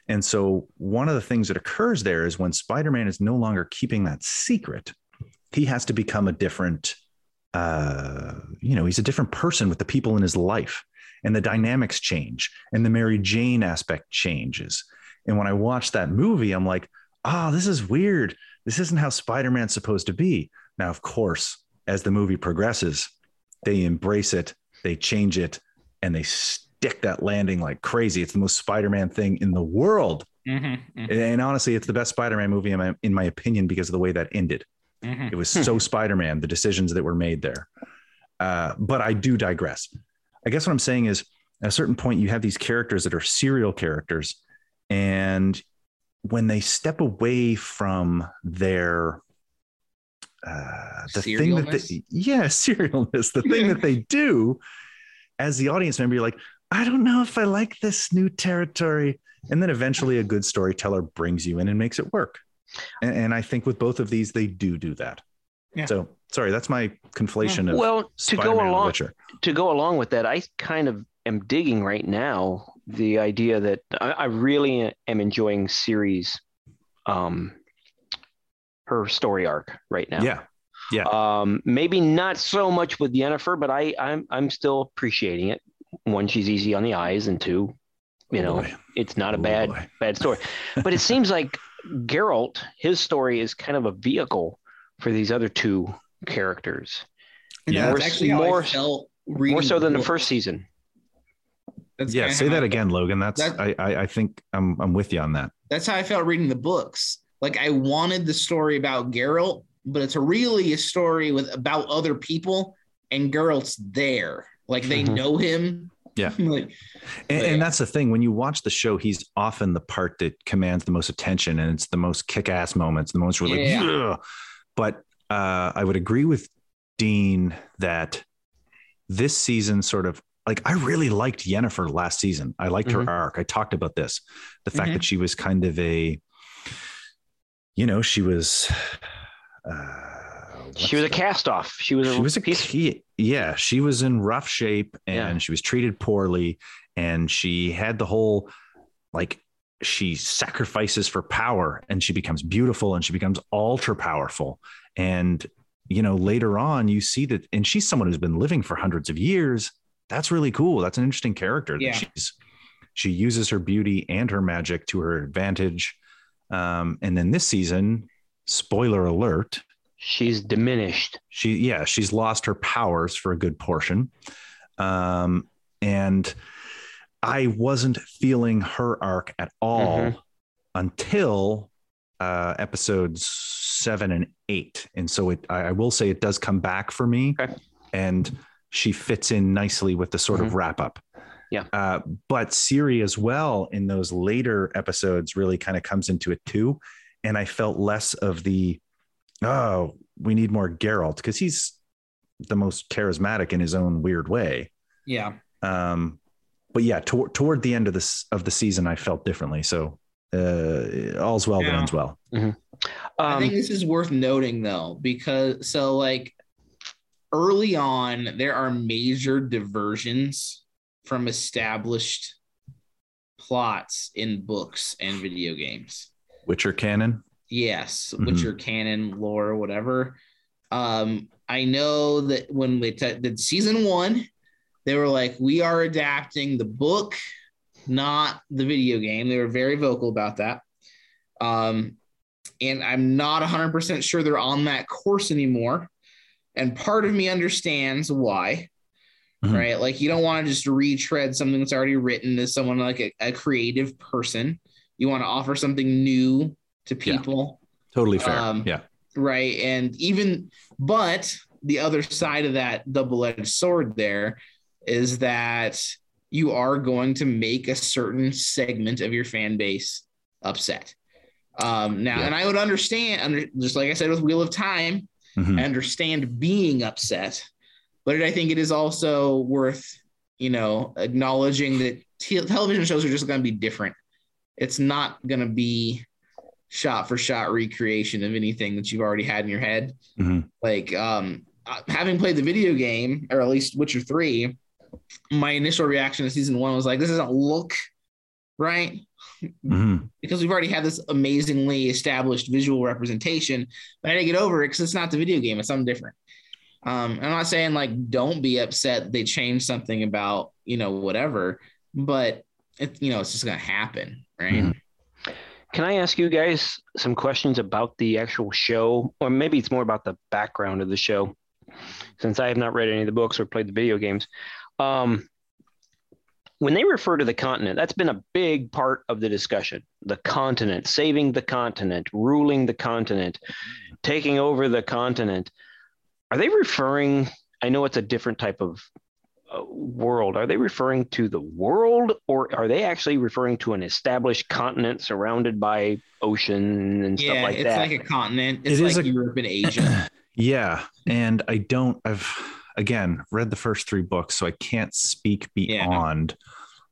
And so one of the things that occurs there is when Spider Man is no longer keeping that secret, he has to become a different, uh, you know, he's a different person with the people in his life. And the dynamics change and the Mary Jane aspect changes. And when I watched that movie, I'm like, oh, this is weird. This isn't how Spider Man's supposed to be. Now, of course, as the movie progresses, they embrace it, they change it, and they stick that landing like crazy. It's the most Spider Man thing in the world. Mm-hmm, And honestly, it's the best Spider Man movie, in my, in my opinion, because of the way that ended. mm-hmm. It was so <laughs> Spider Man, the decisions that were made there. Uh, but I do digress. I guess what I'm saying is at a certain point, you have these characters that are serial characters. And when they step away from their, uh, the thing that they, yeah, <laughs> serialness, the thing that they <laughs> do as the audience member, you're like, I don't know if I like this new territory. And then eventually a good storyteller brings you in and makes it work. And, and I think with both of these, they do do that. Yeah. So sorry, that's my conflation of Well, to Spider-Man go along to go along with that, I kind of am digging right now the idea that I, I really am enjoying Ciri's, um, her story arc right now. Yeah. Yeah. Um, maybe not so much with Yennefer, but I I'm I'm still appreciating it. One, she's easy on the eyes, and two, you Oh, know, boy. it's not a Oh, bad boy. bad story. But it seems like Geralt, his story is kind of a vehicle for these other two characters, Yeah. that's actually how More- I felt more so than the first season. That's Yeah. Say that I- again, Logan. That's That- I, I I think I'm I'm with you on that. That's how I felt reading the books. Like I wanted the story about Geralt, but it's really a story with about other people, and Geralt's there. Like they Mhm. know him. Yeah. <laughs> like And, Yeah. and that's the thing. When you watch the show, he's often the part that commands the most attention, and it's the most kick-ass moments, the most really. Yeah. "Ugh." But uh, I would agree with Dean that this season sort of like I really liked Yennefer last season. I liked Mhm. her arc. I talked about this, the fact Mhm. that she was kind of a, you know, she was. Uh, She was a cast off. She was a she was a piece. key. Yeah, she was in rough shape and Yeah. she was treated poorly, and she had the whole like she sacrifices for power and she becomes beautiful and she becomes ultra powerful. And you know, later on, you see that, and she's someone who's been living for hundreds of years. That's really cool. That's an interesting character. Yeah. she's she uses her beauty and her magic to her advantage. Um, and then this season, spoiler alert, She's diminished. she yeah she's lost her powers for a good portion um and i wasn't feeling her arc at all Mhm. until uh, episodes seven and eight, and so it. I, I will say it does come back for me, Okay. and she fits in nicely with the sort of wrap up. Yeah. Uh, but Ciri as well in those later episodes really kind of comes into it too, and I felt less of the oh we need more Geralt because he's the most charismatic in his own weird way. Yeah. Um, but yeah, tor- toward the end of this of the season, I felt differently. So uh, all's well that ends well. I Um, think this is worth noting though, because so like early on, there are major diversions from established plots in books and video games. Witcher canon. Yes, Mhm. Witcher canon, lore, whatever. Um, I know that when they t- did season one, they were like, we are adapting the book, not the video game. They were very vocal about that. Um, and I'm not 100% sure they're on that course anymore. And part of me understands why, Mhm. right? Like, you don't want to just retread something that's already written as someone like a, a creative person. You want to offer something new to Yeah. people Totally fair. Um, yeah. right and even but the other side of that double-edged sword there is that you are going to make a certain segment of your fan base upset um now Yeah. and i would understand under, just like i said with wheel of time Mhm. i understand being upset but i think it is also worth you know acknowledging that te- television shows are just going to be different it's not going to be shot for shot recreation of anything that you've already had in your head Mhm. like um uh, having played the video game or at least witcher 3 my initial reaction to season one was like this doesn't look right Mhm. because we've already had this amazingly established visual representation. But I had to get over it because it's not the video game; it's something different. Um, I'm not saying like don't be upset they changed something about you know whatever, but it you know it's just gonna happen, right? Mhm. Can I ask you guys some questions about the actual show, or maybe it's more about the background of the show, since I have not read any of the books or played the video games. Um, when they refer to the continent, that's been a big part of the discussion. The continent, saving the continent, ruling the continent, taking over the continent. Are they referring? I know it's a different type of Uh, world. Are they referring to the world, or are they actually referring to an established continent surrounded by ocean and stuff Yeah, like it's that? like a continent. It's It like is a- Europe and <clears throat> Asia. Yeah, and I don't. I've again read the first three books, so I can't speak Yeah.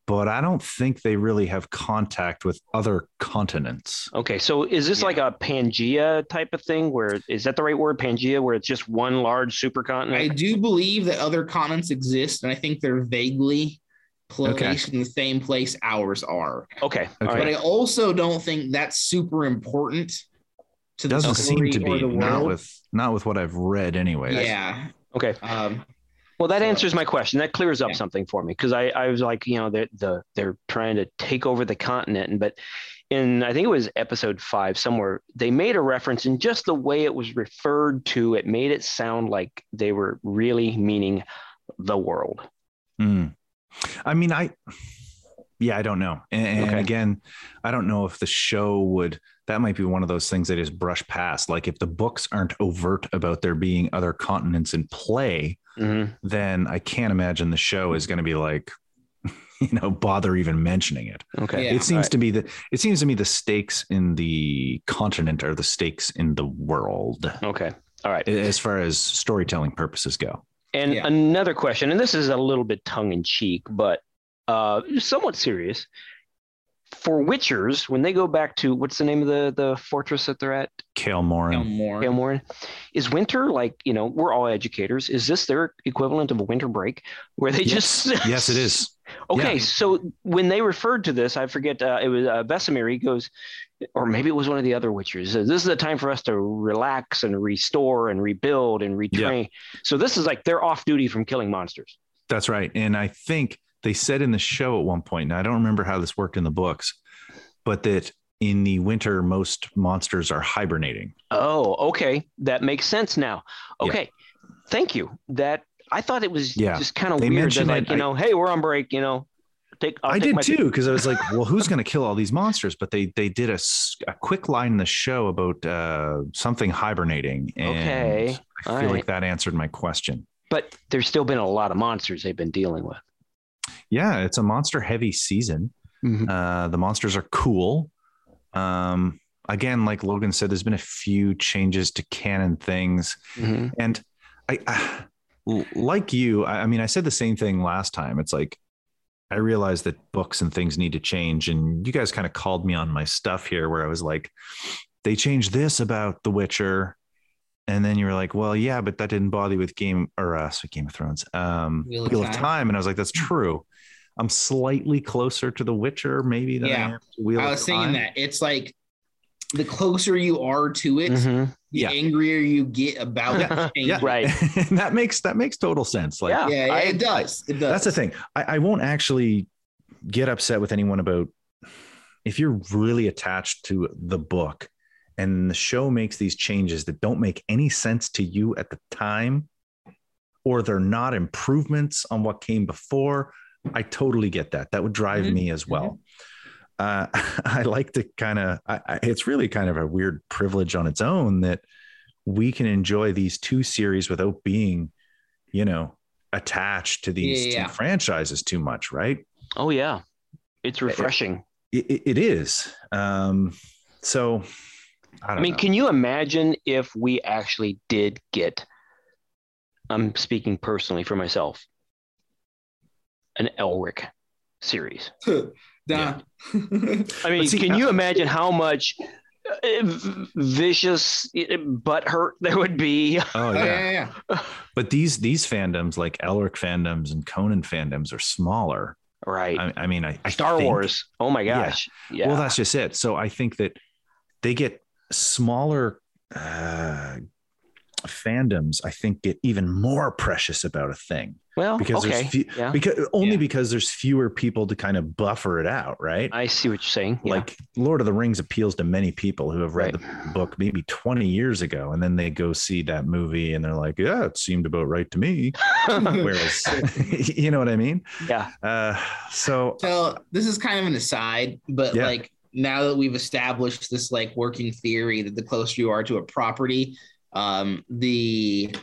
Beyond. But I don't think they really have contact with other continents. Okay, so is this Yeah. like a Pangea type of thing? Where is that the right word, Pangea, where it's just one large supercontinent? I do believe that other continents exist, and I think they're vaguely placed Okay. in the same place ours are. Okay, Okay. But. I also don't think that's super important to the Doesn't story seem to be the not with not with what I've read anyway. yeah. Okay. Um, Well, that So- answers my question. That clears up Yeah. something for me because I, I was like, you know, they're the they're trying to take over the continent, and but in I think it was episode five somewhere they made a reference, and just the way it was referred to, it made it sound like they were really meaning the world. Mm. I mean, I, yeah, I don't know. And, and Okay. again, I don't know if the show would, that might be one of those things that is brushed past. Like if the books aren't overt about there being other continents in play, Mhm. then I can't imagine the show is going to be like, <laughs> you know, bother even mentioning it. Okay. Yeah. it seems Alright. to be the, it seems to me the stakes in the continent are the stakes in the world Okay. All right. as far as storytelling purposes go. And Yeah. another question, and this is a little bit tongue in cheek, but uh, somewhat serious. For Witchers, when they go back to what's the name of the the fortress that they're at, Kaer Morhen. Elmore. Is winter like you know we're all educators? Is this their equivalent of a winter break, where they Yes. just <laughs> yes, it is. <laughs> Okay, Yeah. so when they referred to this, I forget uh, it was uh, Vesemir. Goes, or maybe it was one of the other Witchers. says, This is a time for us to relax and restore and rebuild and retrain. So this is like they're off duty from killing monsters. That's right. And I think they said in the show at one point, and I don't remember how this worked in the books, but that in the winter, most monsters are hibernating. Oh, okay, that makes sense now. Yeah. Okay, thank you. That I thought it was Yeah, just kind of weird that like you know, hey, we're on break. You know, take. I'll I take did too because I was like, <laughs> well, who's going to kill all these monsters? But they they did a, a quick line in the show about uh, something hibernating, and Okay, I all feel right. like that answered my question. But there's still been a lot of monsters they've been dealing with. Yeah, it's a monster heavy season. Uh, the monsters are cool. Um, again, like Logan said, there's been a few changes to canon things. Mhm. And I, I like you, I, I mean, I said the same thing last time. It's like I realized that books and things need to change. And you guys kind of called me on my stuff here where I was like, they changed this about The Witcher. And then you were like, well, yeah, but that didn't bother you with Game or uh, Game of Thrones, um, Wheel Wheel, of of Time. Time. And I was like, that's true. I'm slightly closer to The Witcher, maybe than Yeah. I am to Wheel I of was thinking Time. that it's like the closer you are to it, Mhm. the Yeah. angrier you get about Yeah. change. Yeah, Right. <laughs> and that makes that makes total sense. Like, Yeah. Yeah, I- it does. It does. that's the thing. I, I won't actually get upset with anyone about if you're really attached to the book and the show makes these changes that don't make any sense to you at the time, or they're not improvements on what came before. I totally get that. That would drive Mhm. me as well. Uh, <laughs> I like to kind of, I, I, it's really kind of a weird privilege on its own that we can enjoy these two series without being, you know, attached to these Yeah, yeah, yeah. two franchises too much, right? Oh yeah, it's refreshing. It, it- it is. Um, so I I don't mean, know. can you imagine if we actually did get? I'm speaking personally for myself. An Elric series. <laughs> Nah. <laughs> I mean, see, can you imagine how much uh, vicious uh, butt hurt <laughs> there would be? oh yeah. yeah, yeah, But these these fandoms like Elric fandoms and Conan fandoms are smaller. Right. I, I mean, I, I Star think- Wars. Oh my Yeah. gosh. Yeah. Well, that's just it. So I think that they get smaller uh, fandoms. I think get even more precious about a thing well, because okay. there's few, yeah. because only Yeah. because there's fewer people to kind of buffer it out, right? I see what you're saying. Yeah. Like Lord of the Rings appeals to many people who have read the book maybe 20 years ago, and then they go see that movie and they're like, "Yeah, it seemed about right to me." <laughs> Whereas, <laughs> you know what I mean? yeah. Uh, so So this is kind of an aside, but Yeah. like now that we've established this like working theory that the closer you are to a property, um, the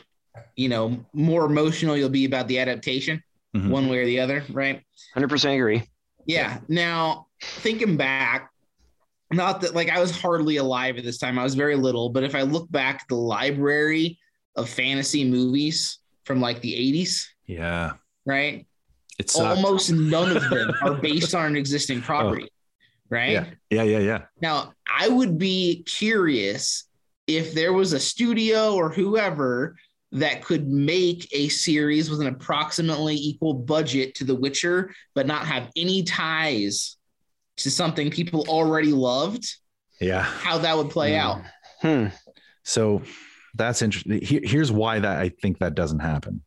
you know more emotional you'll be about the adaptation, Mhm. one way or the other, right? 100% agree. Yeah. Now thinking back, not that like I was hardly alive at this time. I was very little, but if I look back the library of fantasy movies from like the 80s, yeah, right? It's. Almost none of them are based on an existing <laughs> property, right? Yeah. Yeah, yeah, yeah. Now, I would be curious if there was a studio or whoever that could make a series with an approximately equal budget to The Witcher, but not have any ties to something people already loved, Yeah. how that would play Hmm. out. Hmm. So that's interesting. Here, here's why that I think that doesn't happen.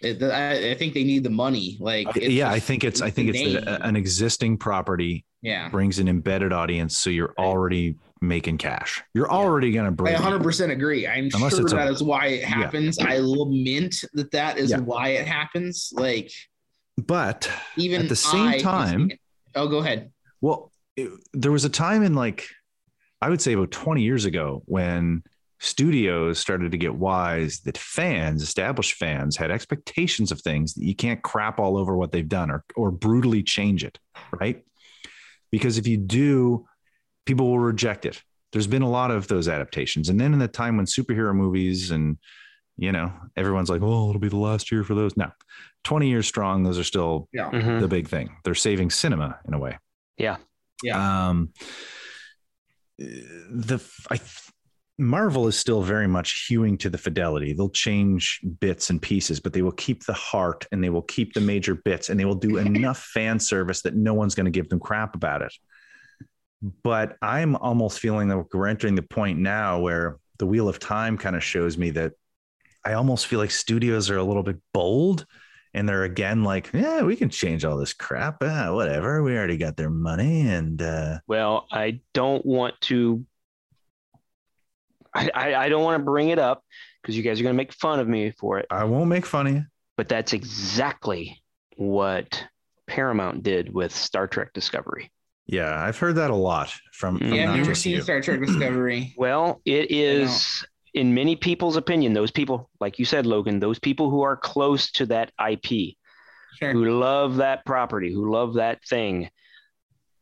It- I, I think they need the money. Like, it's yeah, I think it's I think it's an existing property yeah. brings an embedded audience, so you're Right. already making cash. You're already gonna break. I break. 100% agree. I'm Unless sure it's a- that is why it happens. I lament that that is Yeah. why it happens. Like, But even At the same I- time- oh, go ahead. Well, it, there was a time in like, I would say about 20 years ago when studios started to get wise that fans, established fans, had expectations of things that you can't crap all over what they've done or, or brutally change it, right? Because if you do, people will reject it. There's been a lot of those adaptations. And then in the time when superhero movies and, you know, everyone's like, oh, it'll be the last year for those. No, 20 years strong, those are still Yeah. Mhm. the big thing. They're saving cinema in a way. Yeah. Um, the I Marvel is still very much hewing to the fidelity. They'll change bits and pieces, but they will keep the heart and they will keep the major bits and they will do <laughs> enough fan service that no one's going to give them crap about it. But I'm almost feeling that we're entering the point now where the Wheel of Time kind of shows me that I almost feel like studios are a little bit bold and they're again like, yeah, we can change all this crap. Ah, whatever. We already got their money. And uh, Well, I don't want to. I, I, I don't want to bring it up because you guys are going to make fun of me for it. I won't make fun of you. But that's exactly what Paramount did with Star Trek Discovery. Yeah, I've heard that a lot from, from Yeah, I've never seen you. Star Trek Discovery. <clears throat> Well, it is in many people's opinion, those people, like you said, Logan, those people who are close to that IP, Sure. who love that property, who love that thing,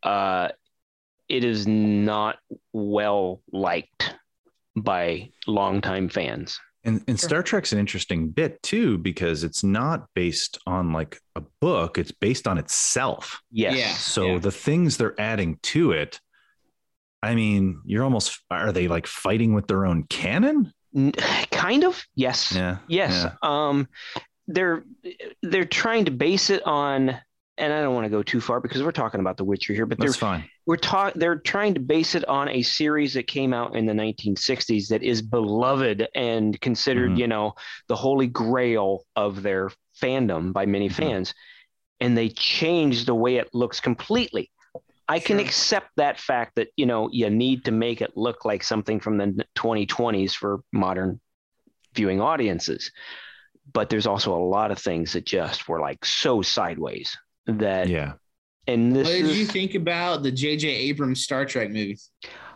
uh, it is not well liked by longtime fans. And, and Sure. Star Trek's an interesting bit too because it's not based on like a book; it's based on itself. Yes. Yeah. So the things they're adding to it, I mean, you're almost are they like fighting with their own canon? Kind of. Yes. Yeah. Yes. Yeah. Um, they're they're trying to base it on, and I don't want to go too far because we're talking about The Witcher here, but they're That's fine. We're ta- they're trying to base it on a series that came out in the 1960s that is beloved and considered, Mhm. you know, the holy grail of their fandom by many Mhm. fans, and they changed the way it looks completely. I can Sure. accept that fact that you know you need to make it look like something from the 2020s for modern viewing audiences, but there's also a lot of things that just were like so sideways that Yeah. And this What did is you think about the J.J. Abrams Star Trek movies?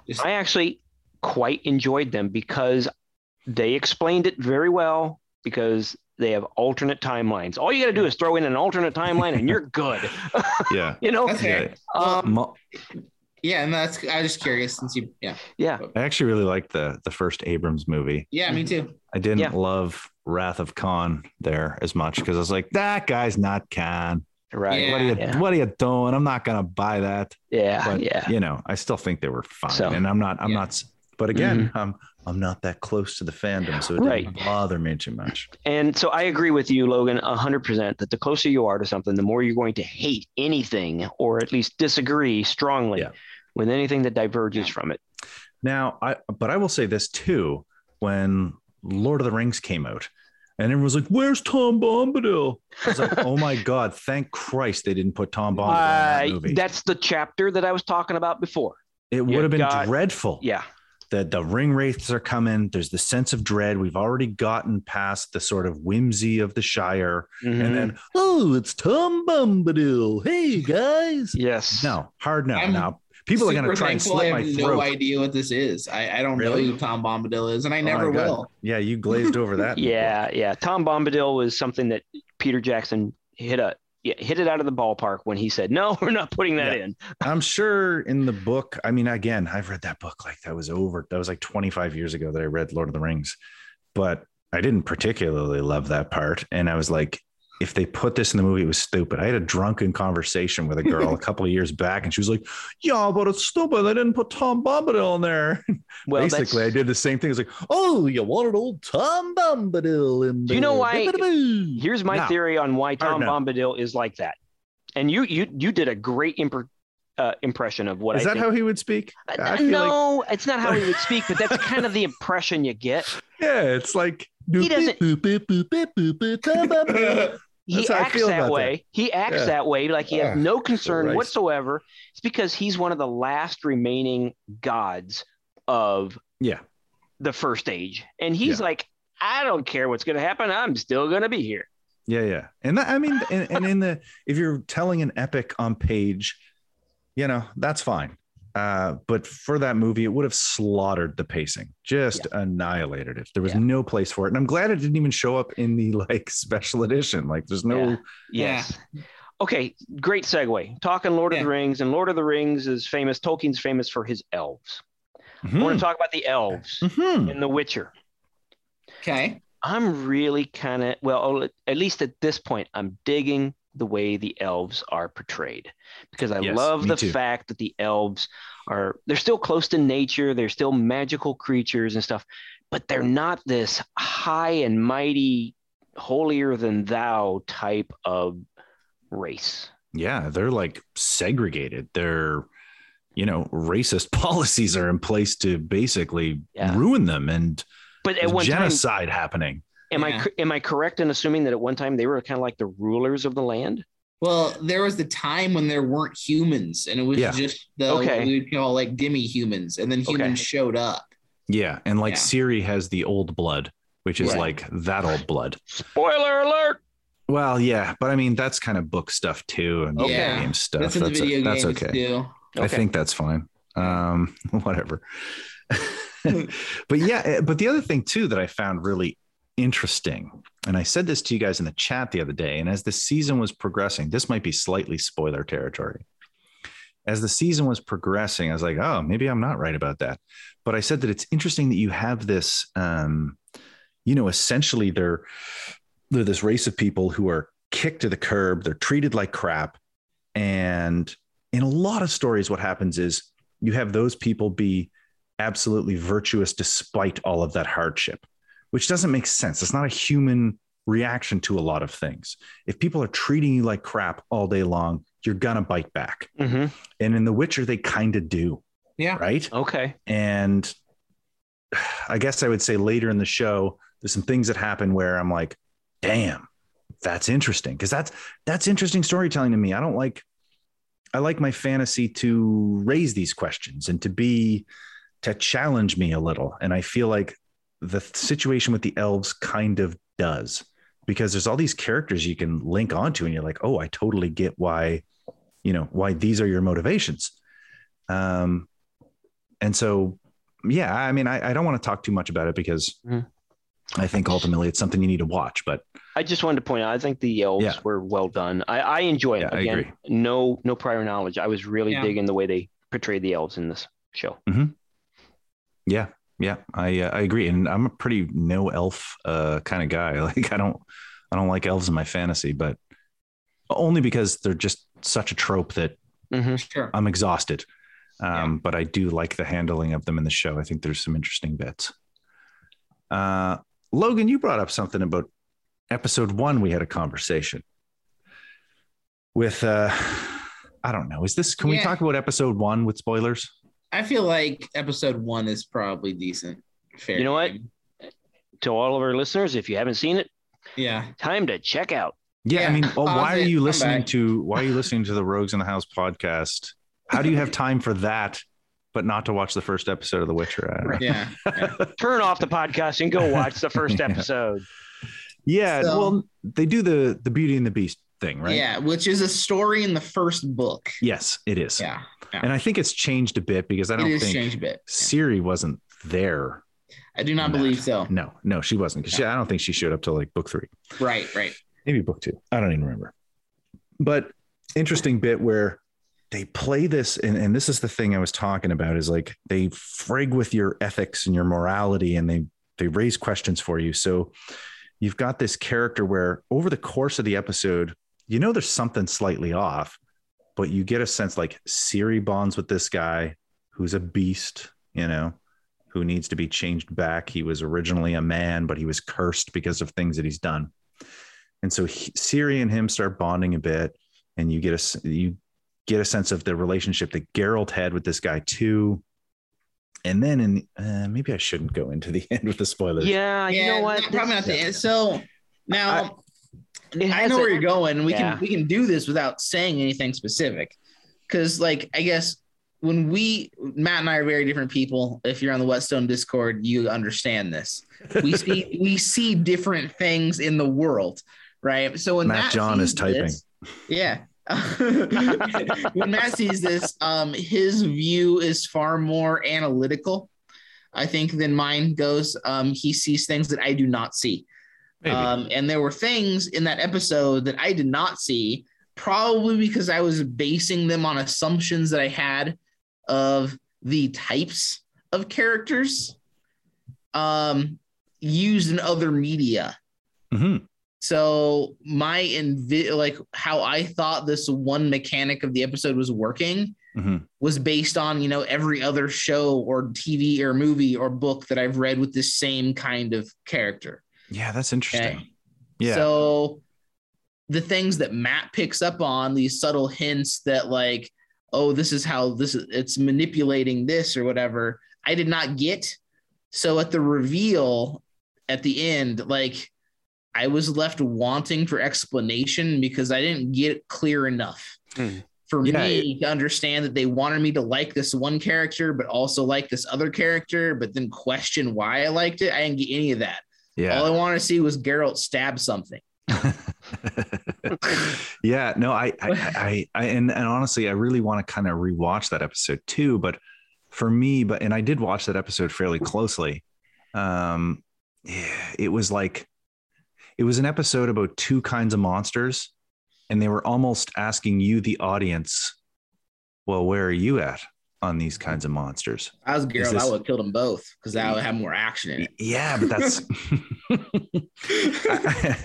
Just, I actually quite enjoyed them because they explained it very well because they have alternate timelines. All you got to do is throw in an alternate timeline and you're good. <laughs> Yeah. you know? that's fair. Um, Yeah, and that's I was just curious since you yeah yeah. I actually really liked the the first Abrams movie. yeah me too. I didn't Yeah. love Wrath of Khan there as much because I was like, that guy's not Khan. Right. Yeah. What are you Yeah. What are you doing? I'm not gonna buy that. Yeah. But yeah. you know, I still think they were fine. So- and I'm not. I'm Yeah. not. But again, mm-hmm. I'm I'm not that close to the fandom, so it Right. didn't bother me too much. And so I agree with you, Logan, 100% that the closer you are to something, the more you're going to hate anything or at least disagree strongly Yeah. with anything that diverges from it. Now, I but I will say this too: when Lord of the Rings came out, and everyone was like, "Where's Tom Bombadil?" I was like, "Oh my god! Thank Christ they didn't put Tom Bombadil in that Uh, movie. that's the chapter that I was talking about before. it would you have been got- dreadful." Yeah. the the ring wraiths are coming. There's the sense of dread. We've already gotten past the sort of whimsy of the Shire, Mhm. and then oh, it's Tom Bombadil. Hey guys, yes. no hard no. I'm now people are going to Super try and thankful slit I my have throat. no idea what this is. I, I don't Really? know who Tom Bombadil is, and I Oh never my God. will. Yeah, you glazed over that. <laughs> in the. Yeah, yeah. Tom Bombadil was something that Peter Jackson hit a yeah, hit it out of the ballpark when he said, "No, <laughs> we're not putting that Yeah. in." <laughs> I'm sure in the book. I mean, again, I've read that book like that was over. That was like 25 years ago that I read Lord of the Rings, but I didn't particularly love that part. And I was like, if they put this in the movie, it was stupid. I had a drunken conversation with a girl a <laughs> couple of years back, and she was like, "Yeah, but it's stupid. They didn't put Tom Bombadil in there." <laughs> Well, Basically, I did the same thing. It's like, "Oh, you wanted old Tom Bombadil in Do you know there. why- Here's my No. theory on why Tom no. Bombadil is like that. And you you you did a great impr- uh, impression of what Is I that think. how he would speak? Uh, I feel like- no, it's not how he would speak, but that's kind of the impression you get. <laughs> Yeah, it's like He doesn't- He That's acts that about that. way. He acts Yeah. that way, like he has Ah, no concern Christ. whatsoever. It's because he's one of the last remaining gods of Yeah. the first age, and he's Yeah. like, I don't care what's going to happen. I'm still going to be here. Yeah, yeah. And that, I mean, and, and in the if you're telling an epic on page, you know, that's fine. Uh, but for that movie, it would have slaughtered the pacing, just annihilated it. There was Yeah. no place for it. And I'm glad it didn't even show up in the <laughs> like special edition. Like there's no Yeah. Yes. Okay, great segue. Talking Lord of the Rings, and Lord of the Rings is famous. Tolkien's famous for his elves. I Mhm. want to talk about the elves Mhm. in The Witcher. Okay. I'm really kind of well, at least at this point, I'm digging the way the elves are portrayed because I Yes, love the too. fact that the elves are they're still close to nature, they're still magical creatures and stuff, but they're not this high and mighty, holier than thou type of race. Yeah, they're like segregated. They're, you know, racist <laughs> policies are in place to basically Yeah. ruin them and But at one time, genocide happening. Am I Yeah. cor- am I correct in assuming that at one time they were kind of like the rulers of the land? Well, there was the time when there weren't humans, and it was Yeah. just the Okay. we would call like demi humans, and then Okay. humans showed up. Yeah. And like Yeah. Ciri has the old blood, which is Right. like that old blood. Spoiler alert! Well, yeah, but I mean that's kind of book stuff too, and Okay. video game stuff. That's what the That's, video o- that's games okay. do. I think that's fine. Um, <laughs> whatever. <laughs> but yeah, eh, but the other thing too that I found really interesting, and I said this to you guys in the chat the other day, and as the season was progressing, this might be slightly spoiler territory. As the season was progressing, I was like, oh, maybe I'm not right about that. But I said that it's interesting that you have this, um, you know, essentially they're they're this race of people who are kicked to the curb, they're treated like crap, and in a lot of stories, what happens is you have those people be absolutely virtuous despite all of that hardship, which doesn't make sense. It's not a human reaction to a lot of things. If people are treating you like crap all day long, you're gonna bite back. hmm And in The Witcher, they kind of do, Yeah. right? Okay. And I guess I would say later in the show, there's some things that happen where I'm like, damn, that's interesting. Cause that's that's interesting storytelling to me. I don't like I like my fantasy to raise these questions and to be to challenge me a little. And I feel like the situation with the elves kind of does because there's all these characters you can link onto and you're like, oh, I totally get why, you know, why these are your motivations. Um, and so, yeah, I mean, I, I don't want to talk too much about it because Mhm. I think ultimately it's something you need to watch. But I just wanted to point out, I think the elves Yeah. were well done. I, I enjoy Yeah, it. I Again, agree. no no prior knowledge. I was really Yeah. digging the way they portrayed the elves in this show. mm-hmm. yeah, yeah, I uh, I agree, and I'm a pretty no elf uh, kind of guy. <laughs> Like I don't I don't like elves in my fantasy, but only because they're just such a trope that hmm Sure. I'm exhausted. Um, But I do like the handling of them in the show. I think there's some interesting bits. Uh, Logan, you brought up something about episode one. We had a conversation with. Uh, <sighs> I don't know. Is this? Can we talk about episode one with spoilers? I feel like episode one is probably decent. Fair. You know what? To all of our listeners, if you haven't seen it, Yeah. time to check out. Yeah, I mean, well, pause why are you come listening to why are you listening to the Rogues in the House podcast? How do you have time for that, but not to watch the first episode of The Witcher? I. Yeah. yeah. <laughs> Turn off the podcast and go watch the first <laughs> Yeah. episode. Yeah, So- well, they do the the Beauty and the Beast thing, right? Yeah, which is a story in the first book. Yes, it is. Yeah. And I think it's changed a bit because I don't think changed a bit. Yeah. Ciri wasn't there. I do not believe so. No, no, she wasn't. Because I don't think she showed up till like book three, Right, right. maybe book two. I don't even remember. But interesting bit where they play this, and, and this is the thing I was talking about is like they frig with your ethics and your morality, and they they raise questions for you. So you've got this character where over the course of the episode, you know there's something slightly off, but you get a sense like Ciri bonds with this guy who's a beast, you know, who needs to be changed back. He was originally a man, but he was cursed because of things that he's done. And so he, Ciri and him start bonding a bit, and you get a you get a sense of the relationship that Geralt had with this guy too. And then, in uh, maybe I shouldn't go into the <laughs> end with the spoilers. Yeah, you know what? not- Probably not the end. So now It I has know a- where you're going. We Yeah. can we can do this without saying anything specific. Cause like I guess when we Matt and I are very different people. If you're on the Whetstone Discord, you understand this. We <laughs> see we see different things in the world, right? So when Matt Matt John is typing. this- yeah. <laughs> when Matt sees this, um, his view is far more analytical, I think, than mine goes. Um, he sees things that I do not see. Um, and there were things in that episode that I did not see, probably because I was basing them on assumptions that I had of the types of characters um, used in other media. Mhm. So my invi- like how I thought this one mechanic of the episode was working Mhm. was based on you know every other show or TV or movie or book that I've read with this same kind of character. Yeah, that's interesting. Okay. Yeah. So the things that Matt picks up on, these subtle hints that like, oh, this is how this is it's manipulating this or whatever, I did not get. So at the reveal at the end, like I was left wanting for explanation because I didn't get it clear enough. Hmm. For Yeah, me to understand that they wanted me to like this one character, but also like this other character, but then question why I liked it. I didn't get any of that. Yeah. All I want to see was Geralt stab something. <laughs> yeah, no, I, I, I, I, and, and honestly, I really want to kind of rewatch that episode too. But for me, but and I did watch that episode fairly closely. Um, yeah, it was like it was an episode about two kinds of monsters, and they were almost asking you, the audience, well, where are you at on these kinds of monsters? I was Geralt. this- I would have killed them both because that would have more action in it. Yeah, but that's. <laughs> <laughs> I,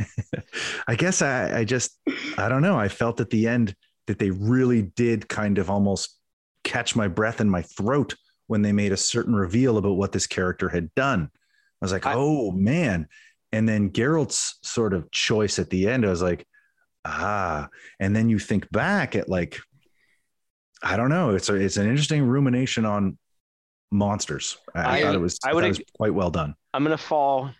I guess I, I just, I don't know. I felt at the end that they really did kind of almost catch my breath in my throat when they made a certain reveal about what this character had done. I was like, I- oh man. And then Geralt's sort of choice at the end, I was like, ah. And then you think back at like, I don't know. It's a, it's an interesting rumination on monsters. I, I I- thought it was, I I would it was quite well done. I'm gonna fall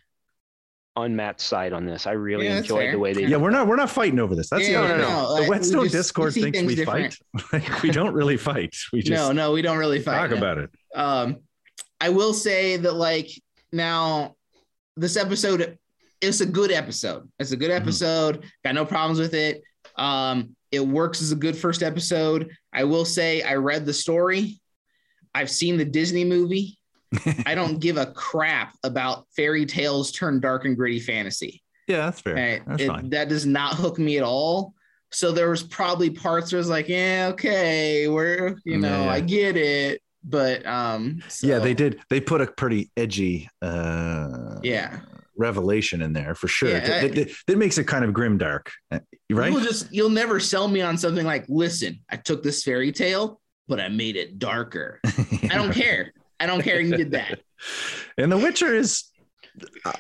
on Matt's side on this. I really Yeah, enjoyed fair. the way they. Yeah, we're not we're not fighting over this. That's Yeah, the other no, thing. no, The like, we Whetstone just- Discord see thinks we different. fight. <laughs> Like, we don't really fight. We just no, no, we don't really fight. talk no. about it. Um, I will say that like now, this episode, it's a good episode. It's a good Mm-hmm. episode. Got no problems with it. Um, it works as a good first episode. I will say I read the story. I've seen the Disney movie. <laughs> I don't give a crap about fairy tales turned dark and gritty fantasy. Yeah, that's fair. Right? That's It- fine. that does not hook me at all. So there was probably parts where I was like, yeah, okay, we're you know, Yeah, yeah. I get it. But um Yeah, they did. They put a pretty edgy uh Yeah. Revelation in there for sure. Yeah, that, I- that- that makes it kind of grim dark, uh, right? You'll just you'll never sell me on something like, listen, I took this fairy tale, but I made it darker. <laughs> I don't care. I don't care you did that. <laughs> and The Witcher is.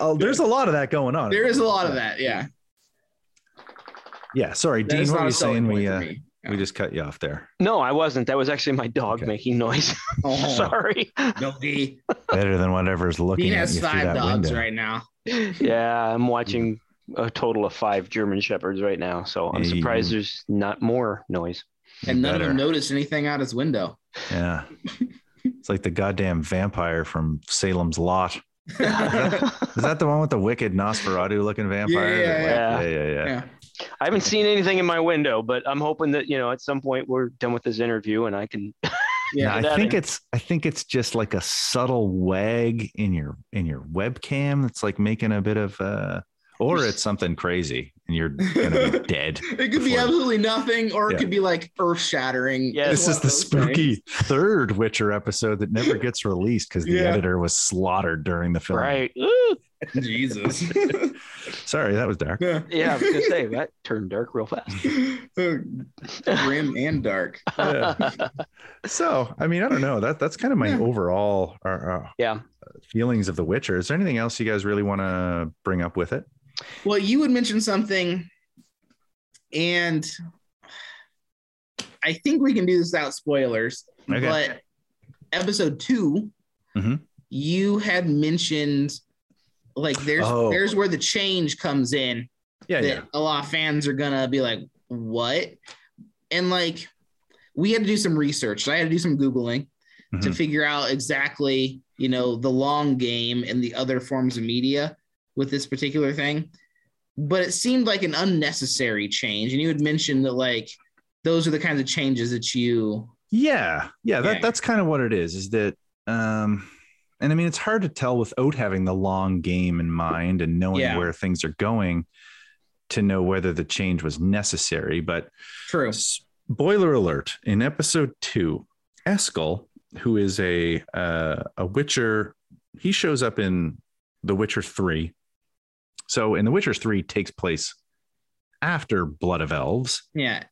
Uh, there's a lot of that going on. There is a lot of that. Yeah. Yeah, sorry, That Dean. is What not were a you saying? We uh, me. we just cut you off there. No, I wasn't. That was actually my dog Okay. making noise. <laughs> Oh, Sorry. doggy. Better than whatever's looking Dean at has you through five that dogs window. right now. Yeah, I'm <laughs> watching a total of five German shepherds right now, so I'm Hey. surprised there's not more noise. And none of them noticed anything out his window. Yeah. <laughs> It's like the goddamn vampire from Salem's Lot. <laughs> Is that the one with the wicked Nosferatu looking vampire? Yeah, yeah, yeah, yeah, yeah. Yeah. I haven't seen anything in my window, but I'm hoping that you know at some point we're done with this interview and I can. Yeah. I think in. it's I think it's just like a subtle wag in your in your webcam that's like making a bit of uh or it's <laughs> something crazy and you're gonna be <laughs> dead. It could be absolutely nothing, or it Yeah. could be like earth shattering. Yeah, This is the spooky third Witcher episode that never gets released because the Yeah. editor was slaughtered during the film. Right. Ooh. Jesus. <laughs> Sorry, that was dark. yeah. Yeah, I was gonna say that turned dark real fast. <laughs> Grim and dark. <laughs> Yeah. So, I mean, I don't know. That that's kind of my Yeah. overall uh, uh, yeah. feelings of The Witcher. Is there anything else you guys really want to bring up with it? Well, you would mention something, and I think we can do this without spoilers. Okay. But episode 2 Mhm. you had mentioned like there's Oh. there's where the change comes in Yeah, that yeah. a lot of fans are gonna be like, what? And like we had to do some research. I had to do some Googling to Mhm. figure out exactly, you know, the long game and the other forms of media with this particular thing. But it seemed like an unnecessary change. And you had mentioned that like those are the kinds of changes that you Yeah, yeah, that Yeah. that's kind of what it is. Is that, um, and I mean, it's hard to tell without having the long game in mind and knowing Yeah. where things are going to know whether the change was necessary. But true. spoiler alert: in episode two, Eskel, who is a uh, a Witcher, he shows up in The Witcher Three. So, in The Witcher Three takes place after Blood of Elves. Yeah.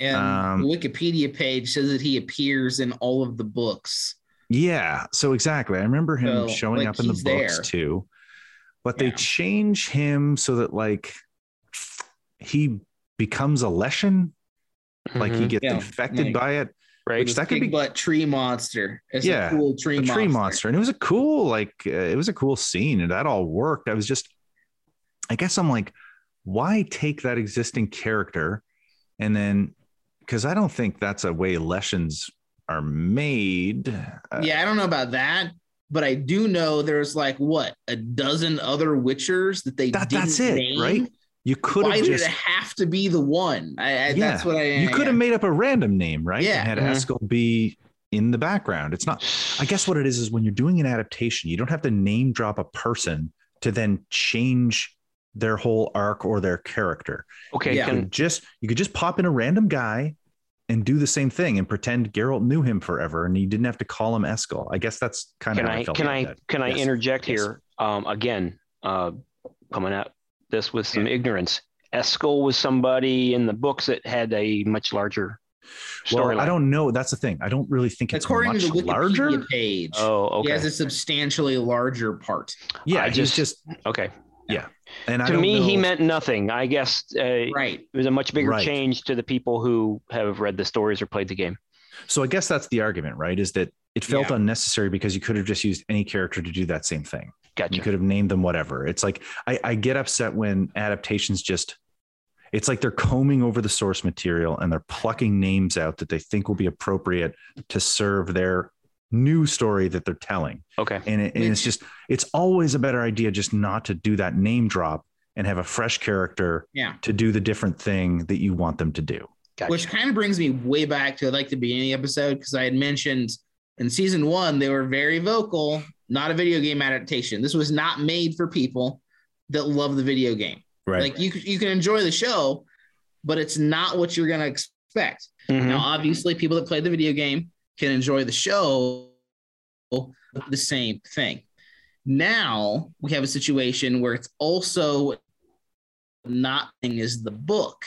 And Um, the Wikipedia page says that he appears in all of the books. Yeah, so exactly. I remember him So, showing like, up in the he's books there. too. But they change him so that like he becomes a Leshen, like he Mhm. gets Yeah, infected like- by it. right. Which Which that could be- but tree monster. It's Yeah, a cool tree a monster. tree monster. And it was a cool, like uh, it was a cool scene, and that all worked. I was just, I guess I'm like, why take that existing character and then because I don't think that's a way Leshens are made. Uh, Yeah, I don't know about that, but I do know there's like what a dozen other Witchers that they That- didn't that's it, name. right? you could have just it have to be the one? I, I, Yeah, That's what I. you could have made up a random name, right? Yeah. And had Mhm. Eskel be in the background. It's not. I guess what it is is when you're doing an adaptation, you don't have to name drop a person to then change their whole arc or their character. Okay, Yeah. You can could just you could just pop in a random guy and do the same thing and pretend Geralt knew him forever and he didn't have to call him Eskel. I guess that's kind can of how I I felt can about I that. can I interject Yes. here? Um, again, uh, coming at this with some ignorance. Eskel was somebody in the books that had a much larger Well, storyline. I don't know. That's the thing. I don't really think it's According much to the Wikipedia larger. page, Oh, okay. he has a substantially larger part. Yeah, I just- just okay. And to don't me, he meant nothing. I guess uh, Right. it was a much bigger Right. change to the people who have read the stories or played the game. So I guess that's the argument, right? Is that it felt Yeah. unnecessary because you could have just used any character to do that same thing. Gotcha. You could have named them whatever. It's like I, I get upset when adaptations just it's like they're combing over the source material and they're plucking names out that they think will be appropriate to serve their new story that they're telling. Okay. And, it, and it's just it's always a better idea just not to do that name drop and have a fresh character Yeah. to do the different thing that you want them to do. Gotcha. Which kind of brings me way back to like the beginning of the episode because I had mentioned in season one they were very vocal, not a video game adaptation. This was not made for people that love the video game. Right. Like you, you can enjoy the show, but it's not what you're gonna expect. Mhm. Now, obviously, people that play the video game can enjoy the show, the same thing. Now we have a situation where it's also not thing is the book.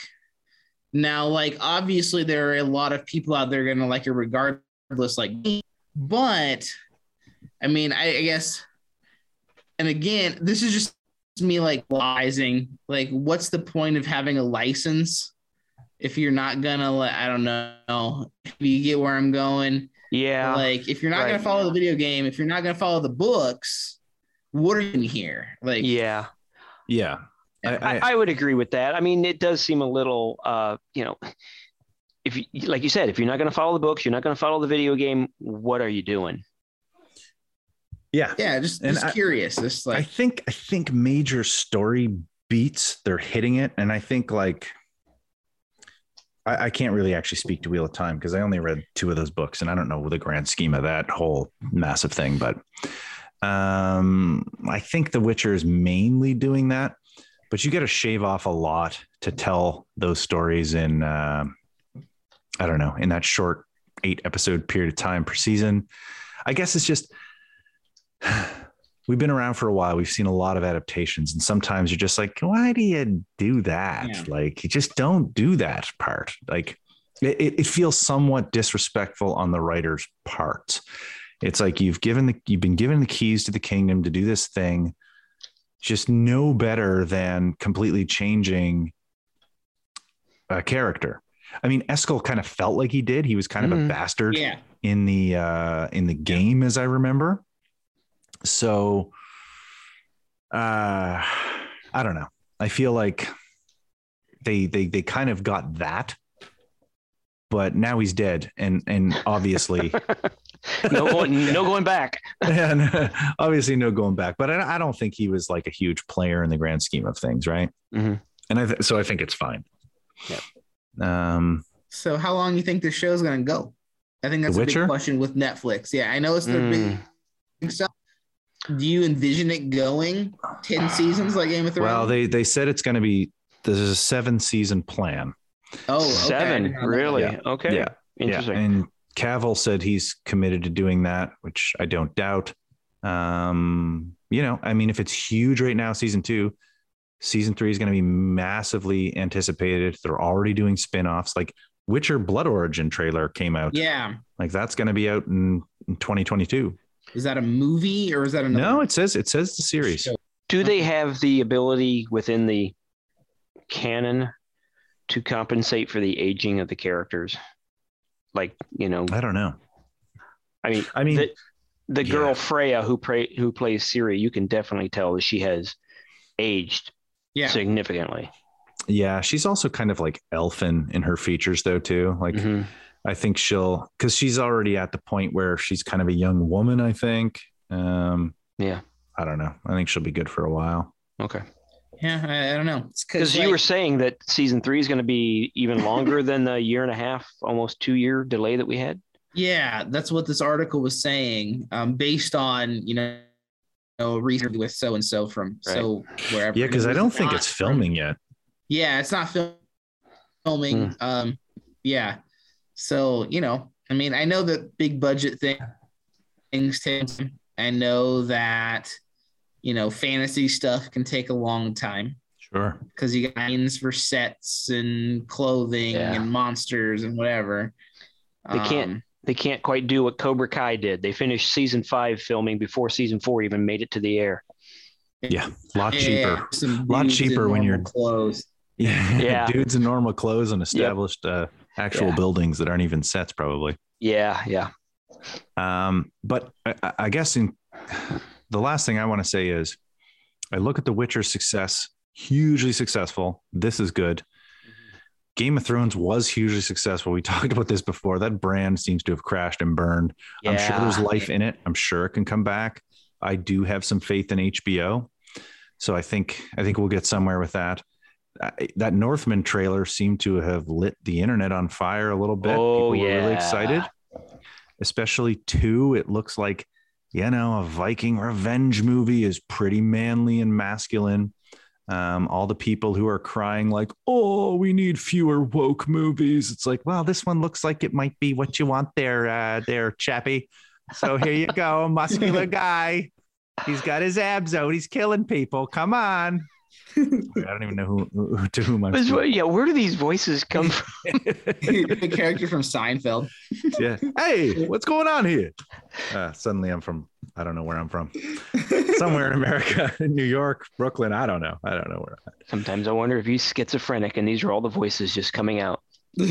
Now, like obviously, there are a lot of people out there gonna like it regardless, like me. But I mean, I, I guess, and again, this is just me like realizing, like, what's the point of having a license if you're not gonna let? I don't know. If you get where I'm going, yeah. like if you're not right. gonna follow the video game, if you're not gonna follow the books, what are you in here? Like, yeah. yeah. I, I, I, I would agree with that. I mean, it does seem a little, uh, you know, if you, like you said, if you're not going to follow the books, you're not going to follow the video game. What are you doing? yeah. yeah, just, And just I- curious. Just I think I think major story beats they're hitting it, and I think like I, I can't really actually speak to Wheel of Time because I only read two of those books, and I don't know the grand scheme of that whole massive thing. But um, I think The Witcher is mainly doing that, but you got to shave off a lot to tell those stories in uh, I don't know in that short eight episode period of time per season. I guess it's just we've been around for a while. We've seen a lot of adaptations, and sometimes you're just like, why do you do that? Yeah. Like, you just don't do that part. Like, it, it feels somewhat disrespectful on the writer's part. It's like you've given the you've been given the keys to the kingdom to do this thing. Just no better than completely changing a character. I mean, Eskel kind of felt like he did. He was kind of a Mhm. bastard yeah, in the uh in the game as i remember so uh i don't know i feel like they they they kind of got that but now he's dead and and obviously <laughs> No going, no going back. <laughs> and obviously no going back but I, I don't think he was like a huge player in the grand scheme of things right Mhm. and i th- so i think it's fine Yeah. um So how long do you think the show's gonna go? I think that's The a big question with Netflix. Yeah, I know it's their Mm. big stuff. Do you envision it going ten seasons like Game of Thrones? well they they said it's going to be there's a seven season plan oh okay. Seven, didn't know that. really? Yeah. Okay. Yeah. Interesting. Yeah, and Cavill said he's committed to doing that, which I don't doubt. Um, you know, I mean, if it's huge right now, season two, season three is going to be massively anticipated. They're already doing spin-offs. Like Witcher Blood Origin trailer came out. Yeah, Like that's going to be out in, in 2022. Is that a movie or is that another? No, it says it says the series. Do they have the ability within the canon to compensate for the aging of the characters? Like, you know, I don't know. I mean, I mean, the, the yeah. girl Freya who pray, who plays Ciri, you can definitely tell that she has aged Yeah, significantly. yeah, she's also kind of like elfin in her features though too. Like Mhm. I think she'll because she's already at the point where she's kind of a young woman. I think. Um, Yeah. I don't know. I think she'll be good for a while. Okay. Yeah, I, I don't know. Because you were saying that season three is going to be even longer <laughs> than the year and a half, almost two year delay that we had. Yeah, that's what this article was saying, um, based on you know, you know research with so and so from Right. so wherever. Yeah, because I don't think not it's from- filming yet. Yeah, it's not film- filming. Hmm. Um, yeah. So, you know, I mean, I know that big budget thing things take time. I know that, you know, fantasy stuff can take a long time Sure. because you got lines for sets and clothing Yeah. and monsters and whatever. They can't- Um, They can't quite do what Cobra Kai did. They finished season five filming before season four even made it to the air. Yeah, a lot yeah, cheaper. some Lot cheaper when you're- clothes. Yeah, <laughs> Yeah. dudes in normal clothes and established uh, actual Yeah. buildings that aren't even sets, probably. Yeah, yeah. Um, but I, I- I guess in the last thing I want to say is, I look at The Witcher's success, hugely successful. This is good. Game of Thrones was hugely successful. We <laughs> talked about this before. That brand seems to have crashed and burned. I'm sure there's life in it. I'm sure it can come back. I do have some faith in HBO, so I think I think we'll get somewhere with that. I- That Northman trailer seemed to have lit the internet on fire a little bit. Oh, People were really excited, especially two. It looks like you know a Viking revenge movie is pretty manly and masculine. Um, all the people who are crying like, "Oh, we need fewer woke movies." It's like, well, this one looks like it might be what you want there, uh, there, chappy. So here you go, muscular <laughs> guy. He's got his abs out. He's killing people. Come on. I don't even know who, who to whom I'm. But yeah, where do these voices come from? <laughs> the character from Seinfeld. yeah. Hey, what's going on here? Uh, suddenly, I'm from. I don't know where I'm from. Somewhere in America, <laughs> in New York, Brooklyn. I don't know. I don't know where. I'm at. Sometimes I wonder if he's schizophrenic and these are all the voices just coming out. <laughs>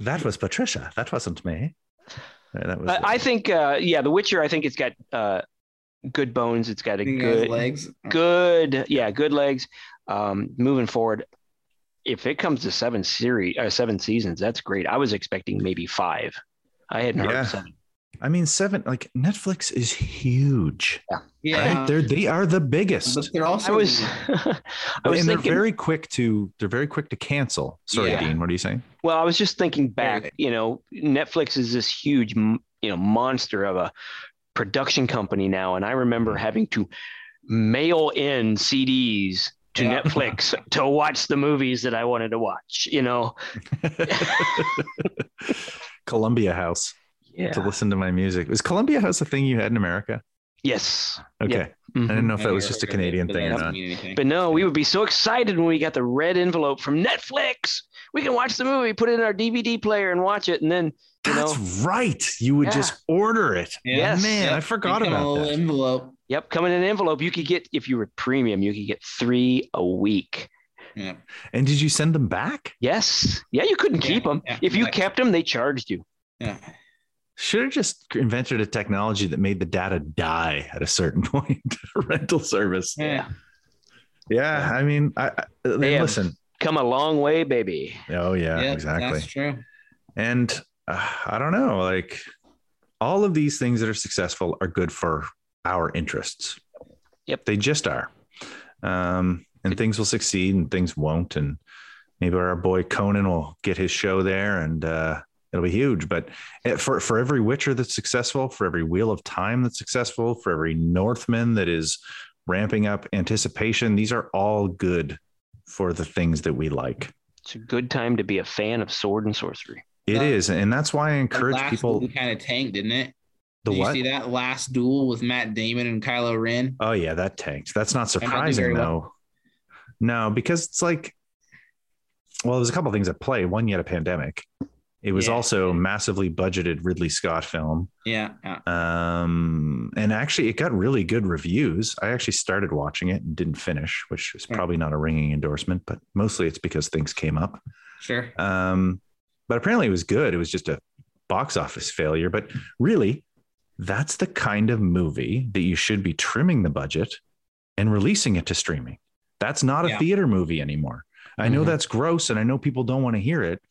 That was Patricia. That wasn't me. That was. I, I think, uh, yeah, The Witcher. I think it's got uh, good bones. It's got a he good, legs. good, yeah, good legs. Um, moving forward, if it comes to seven series, uh, seven seasons, that's great. I was expecting maybe five. I hadn't heard Yeah. seven. I mean, seven. Like Netflix is huge. Yeah. Right? They're they are the biggest. But they're also I was, <laughs> I was and they're thinking. very quick to they're very quick to cancel. Sorry, Yeah. Dean. What are you saying? Well, I was just thinking back. You know, Netflix is this huge, you know, monster of a production company now, and I remember having to mail in CDs to Yeah. Netflix <laughs> to watch the movies that I wanted to watch. You know, <laughs> Columbia House yeah. to listen to my music. Was Columbia House a thing you had in America? Yes. Okay, I Mhm. didn't know if that was just a heard of it, Canadian but thing or doesn't not. mean anything. But no, we would be so excited when we got the red envelope from Netflix. We can watch the movie, put it in our DVD player, and watch it, and then you That's know, right. You would Yeah. just order it. Yes. Man, I forgot Become about little that. envelope. yep, come in an envelope. You could get if you were premium, you could get three a week. Yeah. And did you send them back? Yes. Yeah, you couldn't Yeah, keep them. yeah, if you yeah. kept them, they charged you. Yeah. Should have just invented a technology that made the data die at a certain <laughs> point. rental service. Yeah. Yeah, I mean, I, I and They have- listen. Come a long way, baby. Oh yeah, Yeah, exactly. That's true. And uh, I don't know, like all of these things that are successful are good for our interests. Yep. They just are. Um, and things will succeed and things won't. And maybe our boy Conan will get his show there and uh, it'll be huge. But eh, for, for every Witcher that's successful, for every Wheel of Time that's successful, for every Northman that is ramping up anticipation, these are all good for the things that we like. It's a good time to be a fan of sword and sorcery. It Uh, is, And that's why I encourage last people. kind of tanked, didn't it? The Did what? you see that last duel with Matt Damon and Kylo Ren? Oh yeah, that tanked. That's not not surprising very though. No, because it's like, well, there's a couple things at play. One, you had a pandemic. It was Yeah. also massively budgeted Ridley Scott film, Yeah. yeah. um, and actually, it got really good reviews. I actually started watching it and didn't finish, which is probably not a ringing endorsement, but mostly it's because things came up. Sure. Um, but apparently, it was good. It was just a box office failure. But really, that's the kind of movie that you should be trimming the budget and releasing it to streaming. That's not a Yeah. theater movie anymore. I know Mhm. that's gross and I know people don't want to hear it,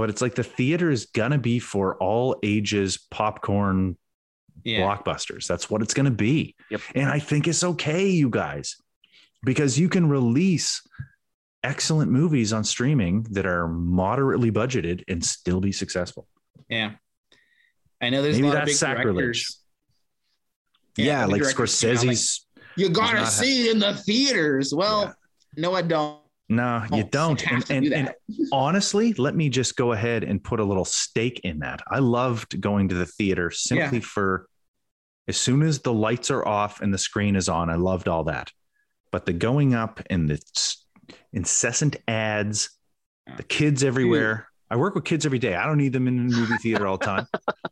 but it's like the theater is going to be for all ages popcorn Yeah. blockbusters. That's what it's going to be. Yep. And I think it's okay, you guys. because you can release excellent movies on streaming that are moderately budgeted and still be successful. Yeah. I know there's Maybe a lot of that's big sacrilege. directors. Yeah, the like directors come out like, you gotta see it in the theaters. Well, Yeah. no, I don't. No, you don't. And, and, do and <laughs> honestly, let me just go ahead and put a little stake in that. I loved going to the theater simply for as soon as the lights are off and the screen is on, I loved all that. But the going up and the incessant ads, the kids everywhere. I work with kids every day. I don't need them in the movie <laughs> theater all the time.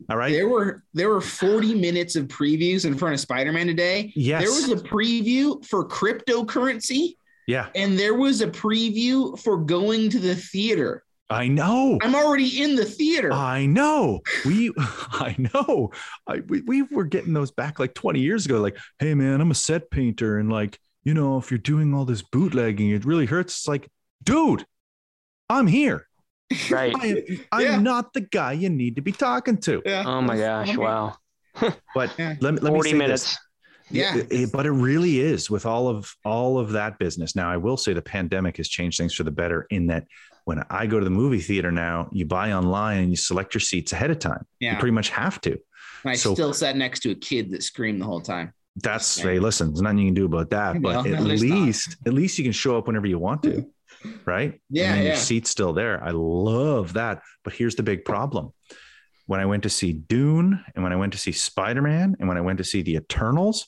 All right. There were there were 40 minutes of previews in front of Spider-Man today. Yes. There was a preview for cryptocurrency yeah, and there was a preview for going to the theater. I know. I'm already in the theater. I know. We, <laughs> I know. I we, we were getting those back like 20 years ago. Like, hey man, I'm a set painter, and like, you know, if you're doing all this bootlegging, it really hurts. It's like, dude, I'm here. Right. I am, I'm Yeah. not the guy you need to be talking to. yeah. Oh my gosh! Wow. <laughs> But Yeah. let me let me Forty say minutes. this. Yeah. It- it- but it really is with all of all of that business. Now, I will say the pandemic has changed things for the better in that when I go to the movie theater now, you buy online and you select your seats ahead of time. Yeah. You pretty much have to. And I so- still sat next to a kid that screamed the whole time. That's Yeah. hey, listen, there's nothing you can do about that. <laughs> Well, But at no, not. least, at least you can show up whenever you want to, <laughs> right? Yeah, and then your seat's still there. I love that. But here's the big problem: when I went to see Dune, and when I went to see Spider Man, and when I went to see the Eternals,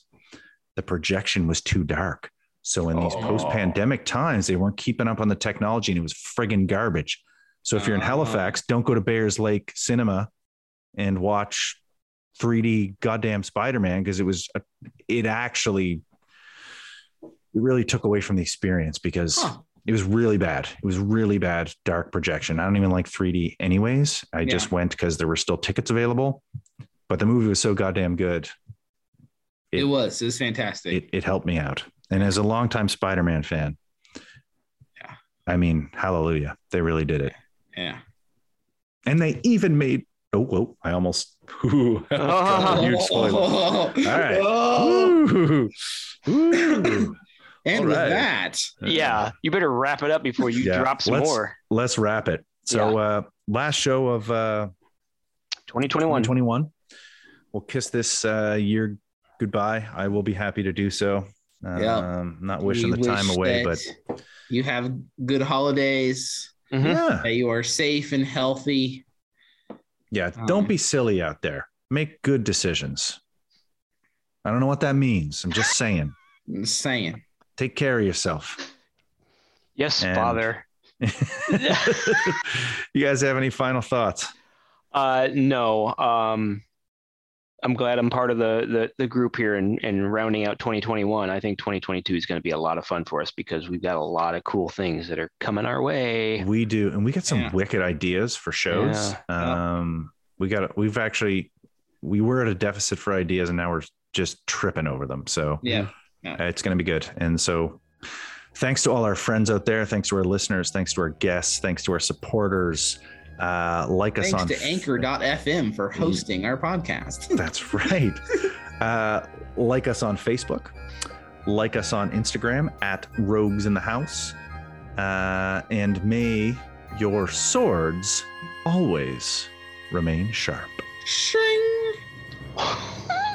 the projection was too dark. So in these Oh. post-pandemic times, they weren't keeping up on the technology, and it was friggin' garbage. So if you're in Oh. Halifax, don't go to Bayers Lake Cinema and watch 3D goddamn Spider-Man because it was a, it actually it really took away from the experience because Huh. it was really bad. It was really bad dark projection. I don't even like 3D anyways. I just went because there were still tickets available, but the movie was so goddamn good. It, It- was. It was fantastic. It, it helped me out. And as a longtime Spider-Man fan, Yeah. I mean, hallelujah. They really did it. yeah. And they even made oh whoa, I almost ooh, <laughs> God, huge spoiler. <laughs> All right. Oh. Ooh, ooh. <laughs> And All with right. that, Yeah, you better wrap it up before you Yeah, drop some let's- more. Let's wrap it. So uh last show of uh 2021. 2021. We'll kiss this uh year goodbye. I will be happy to do so. Um, Yeah. not wishing we the time wish away, but you have good holidays, Mhm. yeah. that you are safe and healthy. Yeah, Um, don't be silly out there. Make good decisions. I don't know what that means. I'm just saying. I'm just saying. Take care of yourself. Yes, And- Father. <laughs> <laughs> you guys have any final thoughts? Uh, no. Um, I'm glad I'm part of the the, the group here and, and rounding out 2021. I think 2022 is going to be a lot of fun for us because we've got a lot of cool things that are coming our way. We do, and we got some Yeah. wicked ideas for shows. Yeah. Um, we got, we've actually, we were at a deficit for ideas, and now we're just tripping over them. So Yeah. uh, it's going to be good. And so, thanks to all our friends out there. Thanks to our listeners. Thanks to our guests. Thanks to our supporters. Uh, like us on to Anchor.fm for hosting our podcast. <laughs> That's right. uh, like us on Facebook. Like us on Instagram at Rogues in the House. Uh, and may your swords always remain sharp. Shing. <sighs> <laughs>